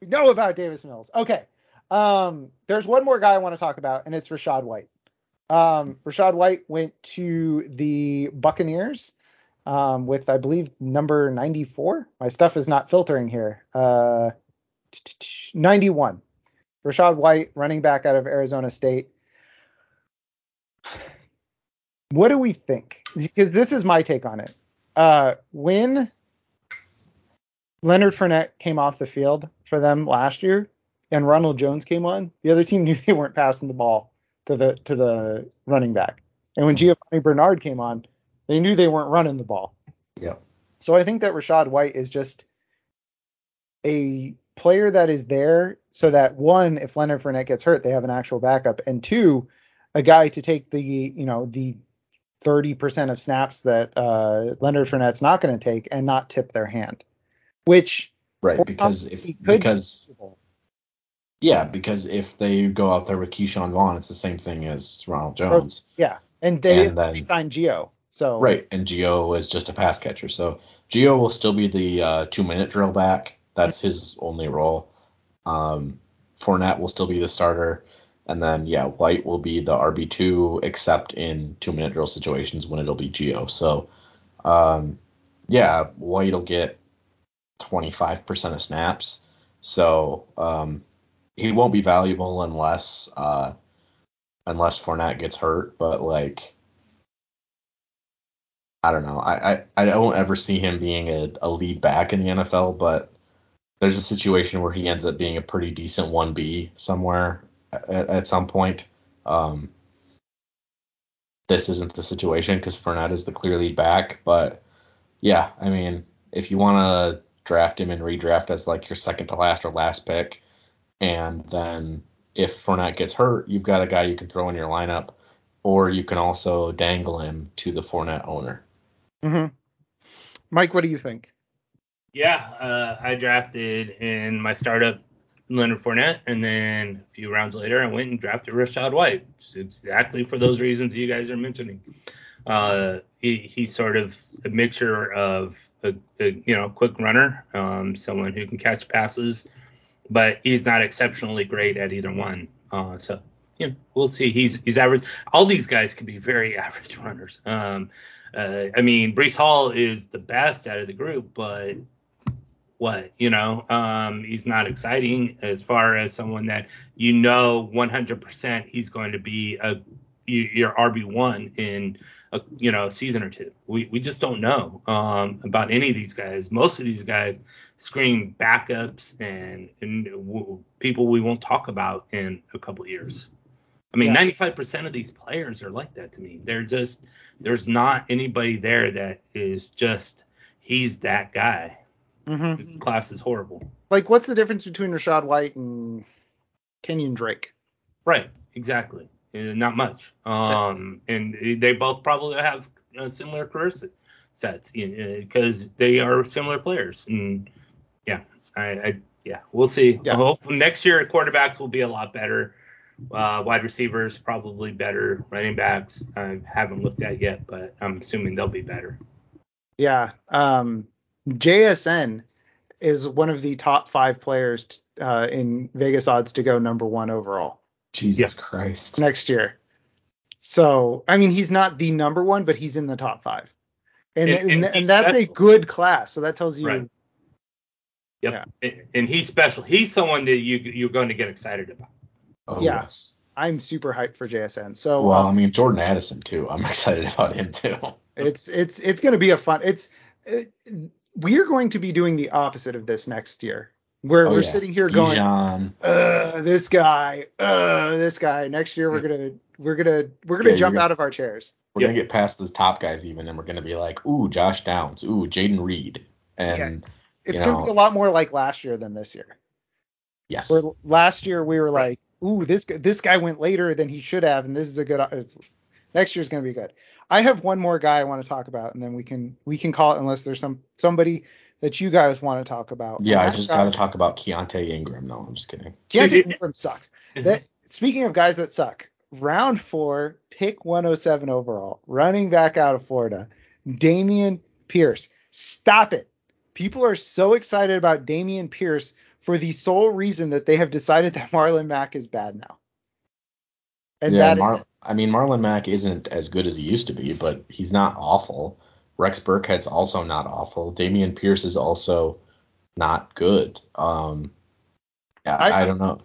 A: We know about Davis Mills. Okay. Um, there's one more guy I want to talk about, and it's Rachaad White. Um, Rachaad White went to the Buccaneers um, with, I believe, number 94. My stuff is not filtering here. Uh, 91. Rachaad White, running back out of Arizona State. What do we think? Because this is my take on it. Uh, when Leonard Fournette came off the field for them last year, and Ronald Jones came on. The other team (laughs) knew they weren't passing the ball to the to the running back. And when Giovani Bernard came on, they knew they weren't running the ball.
B: Yep.
A: So I think that Rachaad White is just a player that is there so that one, if Leonard Fournette gets hurt, they have an actual backup, and two, a guy to take the you know the 30% of snaps that uh, Leonard Fournette's not going to take and not tip their hand, which
B: Right, because if
A: be
B: because
A: usable.
B: yeah, because if they go out there with Ke'Shawn Vaughn, it's the same thing as Ronald Jones.
A: yeah, and they
B: And then-
A: signed Gio, so
B: Right, and Gio is just a pass catcher. So Gio will still be the uh, two minute drill back. That's his only role. Um, Fournette will still be the starter, and then yeah, White will be the RB two, except in two minute drill situations when it'll be Gio. So um, yeah, White will get 25% of snaps. So um, he won't be valuable unless uh, unless Fournette gets hurt. But like I don't know. I, I, I don't ever see him being a, a lead back in the NFL, but there's a situation where he ends up being a pretty decent 1B somewhere at, at some point. Um, this isn't the situation because Fournette is the clear lead back, but yeah, I mean, if you want to draft him and redraft as like your second to last or last pick, and then if Fournette gets hurt, you've got a guy you can throw in your lineup, or you can also dangle him to the Fournette owner.
A: hmm Mike, what do you think?
C: Yeah, uh, I drafted in my startup Leonard Fournette, and then a few rounds later, I went and drafted Rachaad White. It's exactly for those reasons you guys are mentioning. Uh, he, he's sort of a mixture of a, a you know quick runner, um, someone who can catch passes, but he's not exceptionally great at either one. Uh, so you know, we'll see. He's he's average. All these guys can be very (laughs) average runners. Um, uh, I mean, Breece Hall is the best out of the group, but what you know um he's not exciting as far as someone that you know 100% he's going to be a your RB1 in a you know a season or two. We we just don't know um about any of these guys. Most of these guys scream backups and and w- people we won't talk about in a couple years. I mean,
A: Yeah.
C: 95% of these players are like that to me. They're just there's not anybody there that is just he's that guy.
A: Hmm
C: This class is horrible.
A: Like, what's the difference between Rachaad White and Kenyon Drake?
C: Right, exactly. Uh, not much. Um, and they both probably have uh, similar career sets because they are similar players. And yeah, I, I yeah, we'll see.
A: Yeah.
C: Hopefully next year quarterbacks will be a lot better. Uh, wide receivers probably better. Running backs I haven't looked at yet, but I'm assuming they'll be better.
A: Yeah. Um, JSN is one of the top five players uh, in Vegas odds to go number one overall
B: Jesus Christ.
A: next year. So I mean, he's not the number one, but he's in the top five, and
C: And-
A: and,
C: and
A: and,
C: he's
A: that's a good class. So that tells you,
C: Right. Yep. And- And he's special. He's someone that you you're going to get excited about.
B: Oh,
A: Yeah.
B: yes.
A: I'm super hyped for JSN. So
B: Well, I
A: um,
B: mean Jordan Addison too. I'm (laughs) excited about him too.
A: it's it's it's going to be a fun. It's it, we're going to be doing the opposite of this next year, where
B: Oh,
A: we're
B: yeah.
A: sitting here going,
B: Bijan.
A: uh, this guy, uh, this guy. Next year we're gonna we're gonna we're gonna
B: Yeah,
A: jump
B: you're-
A: out of our chairs.
B: We're
C: Yep.
B: gonna get past those top guys even, and we're gonna be like, ooh, Josh Downs, ooh, Jayden Reed, and
A: It's gonna
B: know-
A: be a lot more like last year than this year.
B: yes,
A: Where last year we were like, ooh, this this guy went later than he should have, and this is a good. It's, next year's gonna be good. I have one more guy I want to talk about, and then we can we can call it unless there's some somebody that you guys want to talk about.
B: yeah, I just gotta talk about Keaontay Ingram. No, I'm just kidding.
A: Keaontay Ingram sucks. (laughs) That speaking of guys that suck, round four, pick 107 overall, running back out of Florida, Dameon Pierce. Stop it. People are so excited about Dameon Pierce for the sole reason that they have decided that (laughs) Marlon Mack is bad now. And
B: yeah,
A: that is
B: Mar- I mean Marlon Mack isn't as good as he used to be, but he's not awful. Rex Burkhead's also not awful. Dameon Pierce is also not good. Um, yeah,
A: I-
B: I, don't know.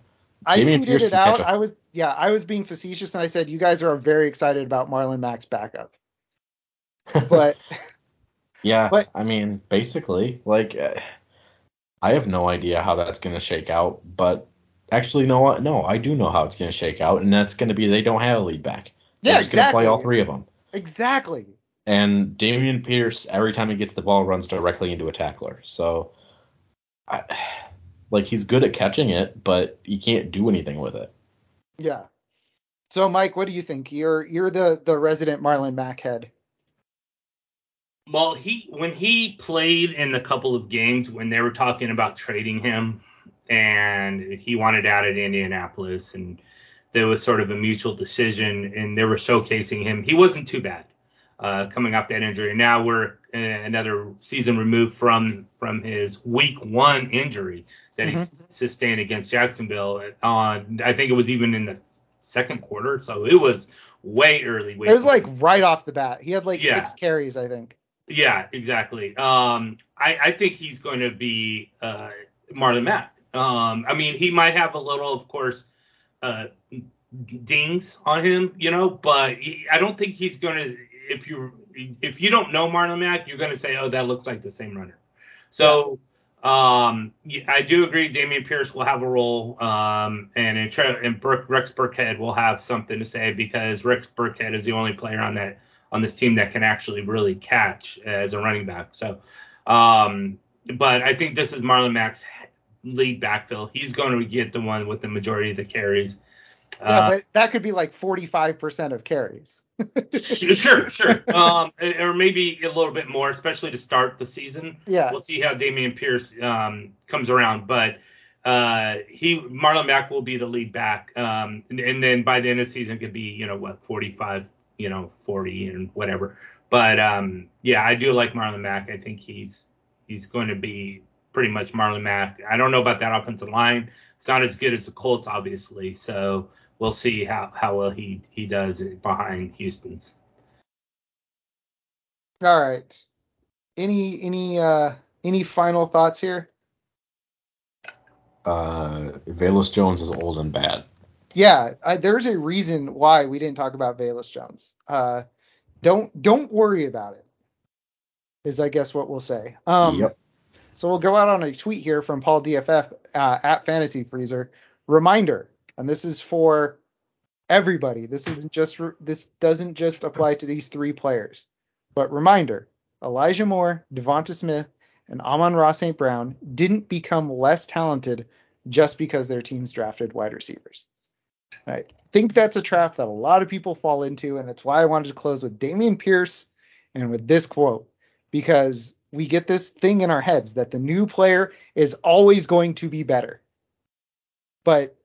A: I
B: Dameon
A: tweeted
B: Pierce
A: it out.
B: a-
A: I was yeah, I was being facetious and I said you guys are very excited about Marlon Mack's backup. (laughs) But
B: yeah,
A: but-
B: I mean, basically, like, I have no idea how that's gonna shake out. But actually, no, what? No, I do know how it's gonna shake out, and that's gonna be they don't have a lead back. They're
A: yeah,
B: just gonna
A: exactly.
B: play all three of them.
A: Exactly.
B: And Dameon Pierce, every time he gets the ball, runs directly into a tackler. So, I, like, he's good at catching it, but he can't do anything with it.
A: Yeah. So Mike, what do you think? You're you're the the resident Marlon Mack head.
C: Well, he when he played in the couple of games when they were talking about trading him, and he wanted out at Indianapolis, and there was sort of a mutual decision, and they were showcasing him. He wasn't too bad uh, coming off that injury. Now we're uh, another season removed from from his week one injury that he
A: Mhm.
C: s- sustained against Jacksonville. On I think it was even in the second quarter, so it was way early. Way
A: It was
C: early.
A: like right off the bat. He had like
C: Yeah.
A: six carries, I think.
C: Yeah, exactly. Um, I, I think he's going to be uh, Marlon Mack. Um, I mean, he might have a little, of course, uh, dings on him, you know, but he, I don't think he's going to. If you if you don't know Marlon Mack, you're going to say, oh, that looks like the same runner. So. Um, I do agree. Dameon Pierce will have a role, um, and Tre- and Burke, Rex Burkhead will have something to say because Rex Burkhead is the only player on that on this team that can actually really catch as a running back. So, um, but I think this is Marlon Mack's lead backfill. He's going to get the one with the majority of the carries.
A: Yeah,
C: Uh,
A: but that could be like 45% of carries.
C: sure, sure. Um, or maybe a little bit more, especially to start the season.
A: Yeah.
C: We'll see how Dameon Pierce um, comes around, but uh, he Marlon Mack will be the lead back, um, and, and then by the end of the season could be you know what 45, you know 40 and whatever. But um, yeah, I do like Marlon Mack. I think he's he's going to be pretty much Marlon Mack. I don't know about that offensive line. It's not as good as the Colts, obviously. So we'll see how how well he he does behind Houston's.
A: All right. Any any uh any final thoughts here?
B: Uh, Velus Jones is old and bad.
A: Yeah, I, there's a reason why we didn't talk about Velus Jones. Uh, don't don't worry about it. Is I guess what we'll say. Um,
B: Yep.
A: So we'll go out on a tweet here from Paul DFF uh, at Fantasy Freezer. Reminder, and this is for everybody. This isn't just this doesn't just apply to these three players. But reminder, Elijah Moore, DeVonta Smith, and Amon-Ra St. Brown didn't become less talented just because their teams drafted wide receivers. I think that's a trap that a lot of people fall into, and it's why I wanted to close with Dameon Pierce and with this quote because we get this thing in our heads that the new player is always going to be better. But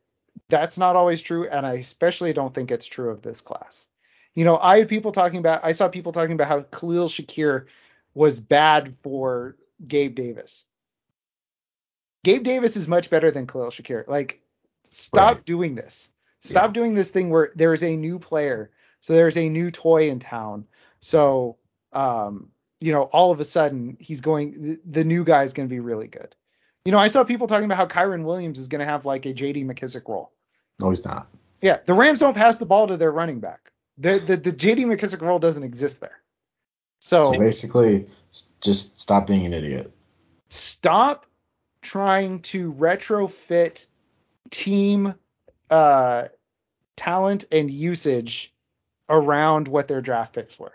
A: that's not always true, and I especially don't think it's true of this class. You know, I had people talking about, I saw people talking about how Khalil Shakir was bad for Gabe Davis. Gabe Davis is much better than Khalil Shakir. Like, stop
B: Right.
A: doing this. Stop
B: Yeah.
A: doing this thing where there is a new player, so there's a new toy in town. So, um, you know, all of a sudden he's going. The, the new guy is going to be really good. You know, I saw people talking about how Kyren Williams is going to have like a J.D. McKissic role.
B: No, he's not.
A: Yeah, the Rams don't pass the ball to their running back. The the, the J.D. McKissic role doesn't exist there. So
B: So basically, just stop being an idiot.
A: stop trying to retrofit team uh, talent and usage around what their draft picks were.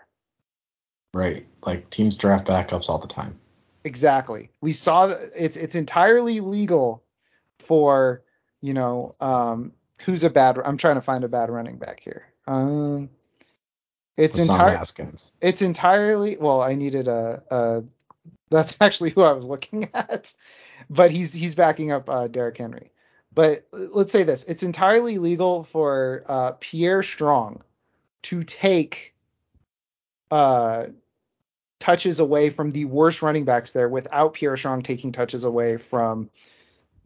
B: Right. Like teams draft backups all the time.
A: Exactly. We saw that it's it's entirely legal for you know um, who's a bad. I'm trying to find a bad running back here. Um, it's entirely it's entirely well i needed a, a that's (laughs) actually who i was looking at but he's he's backing up uh, Derrick henry but let's say this it's entirely legal for uh, pierre strong to take uh, touches away from the worst running backs there without pierre strong taking touches away from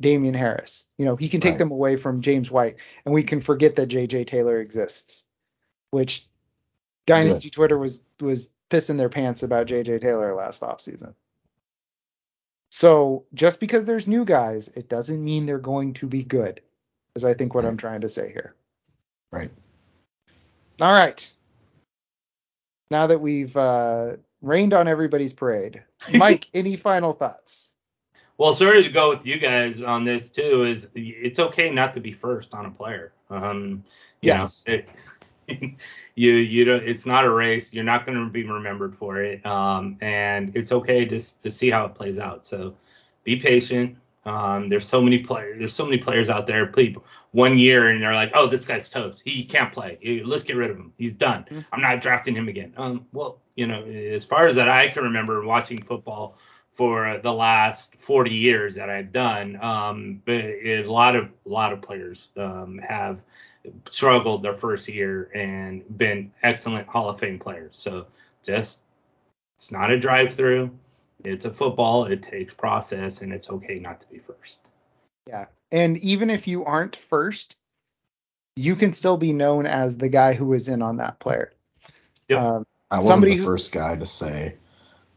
A: Damien Harris. You know, he can take
B: Right.
A: them away from James White, and we can forget that JJ Taylor exists, which Dynasty Twitter was was pissing their pants about JJ Taylor last offseason. So just because there's new guys, it doesn't mean they're going to be good, is I think what I'm trying to say here.
B: Right.
A: All right. Now that we've uh, rained on everybody's parade, (laughs) Mike, any final thoughts?
C: Well, sorry to go with you guys on this too. Is it's okay not to be first on a player. Um, you
A: Yes.
C: know, it, (laughs) you you don't. It's not a race. You're not going to be remembered for it. Um, and it's okay just to see how it plays out. So be patient. Um, there's so many players. There's so many players out there. Play one year and they're like, oh, this guy's toast. He can't play. Let's get rid of him. He's done.
A: Mhm.
C: I'm not drafting him again. Um, well, you know, as far as that I can remember watching football for the last 40 years that I've done, um, but a lot of a lot of players um, have struggled their first year and been excellent Hall of Fame players. So just it's not a drive-through. It's a football. It takes process, and it's okay not to be first.
A: Yeah. And even if you aren't first, you can still be known as the guy who was in on that player.
C: Yep.
A: Um,
B: I wasn't
A: Somebody
B: the
A: who-
B: first guy to say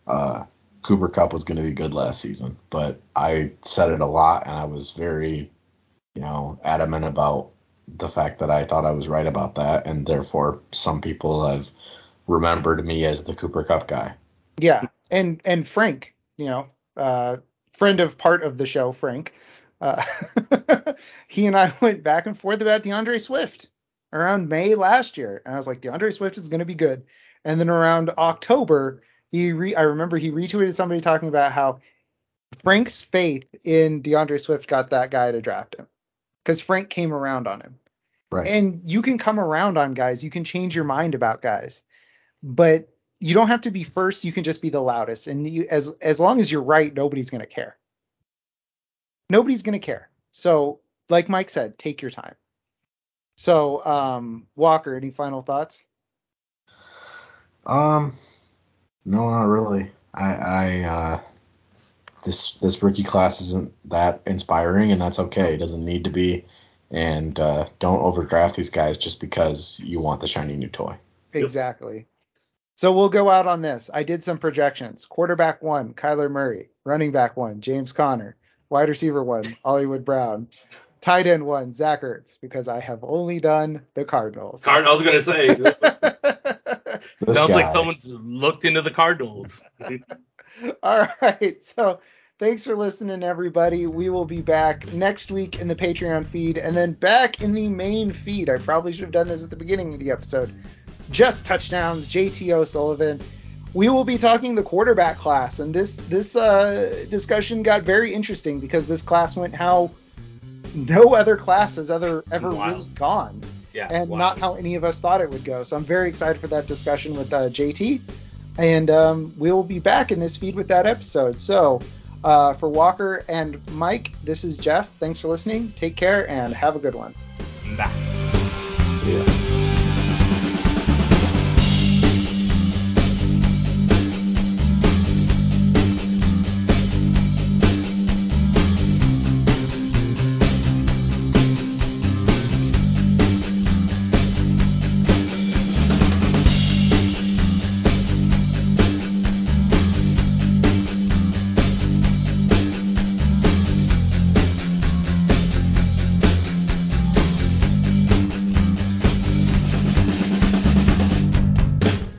B: uh, Cooper Kupp was going to be good last season, but I said it a lot, and I was very, you know, adamant about the fact that I thought I was right about that, and therefore some people have remembered me as the Cooper Kupp guy.
A: yeah. And and Frank, you know, uh, friend of part of the show, Frank, uh, (laughs) he and I went back and forth about DeAndre Swift around May last year, and I was like, DeAndre Swift is going to be good. And then around October, he re- I remember he retweeted somebody talking about how Frank's faith in DeAndre Swift got that guy to draft him because Frank came around on him.
B: Right.
A: And you can come around on guys, you can change your mind about guys, but you don't have to be first. You can just be the loudest, and you, as as long as you're right, nobody's gonna care. Nobody's gonna care. So, like Mike said, take your time. So, um, Walker, any final thoughts?
B: Um, no, not really. I, I, uh, this this rookie class isn't that inspiring, and that's okay. It doesn't need to be. And uh, don't overdraft these guys just because you want the shiny new toy.
C: Yep.
A: Exactly. So we'll go out on this. I did some projections. Quarterback one, Kyler Murray. Running back one, James Conner. Wide receiver one, Hollywood Brown. Tight end one, Zach Ertz, because I have only done the Cardinals. (laughs)
C: Card. I was gonna say. (laughs)
B: This
C: sounds like someone's looked into the Cardinals. (laughs)
A: All right. So thanks for listening, everybody. We will be back next week in the Patreon feed and then back in the main feed. I probably should have done this at the beginning of the episode. Just touchdowns, JT O'Sullivan. We will be talking the quarterback class, and this this uh, discussion got very interesting because this class went how no other class has ever ever really gone
C: Yeah.
A: and
C: wow.
A: not how any of us thought it would go. So I'm very excited for that discussion with uh, JT, and um, we will be back in this feed with that episode. So uh, for Walker and Mike, this is Jeff. Thanks for listening. Take care and have a good one.
C: Bye.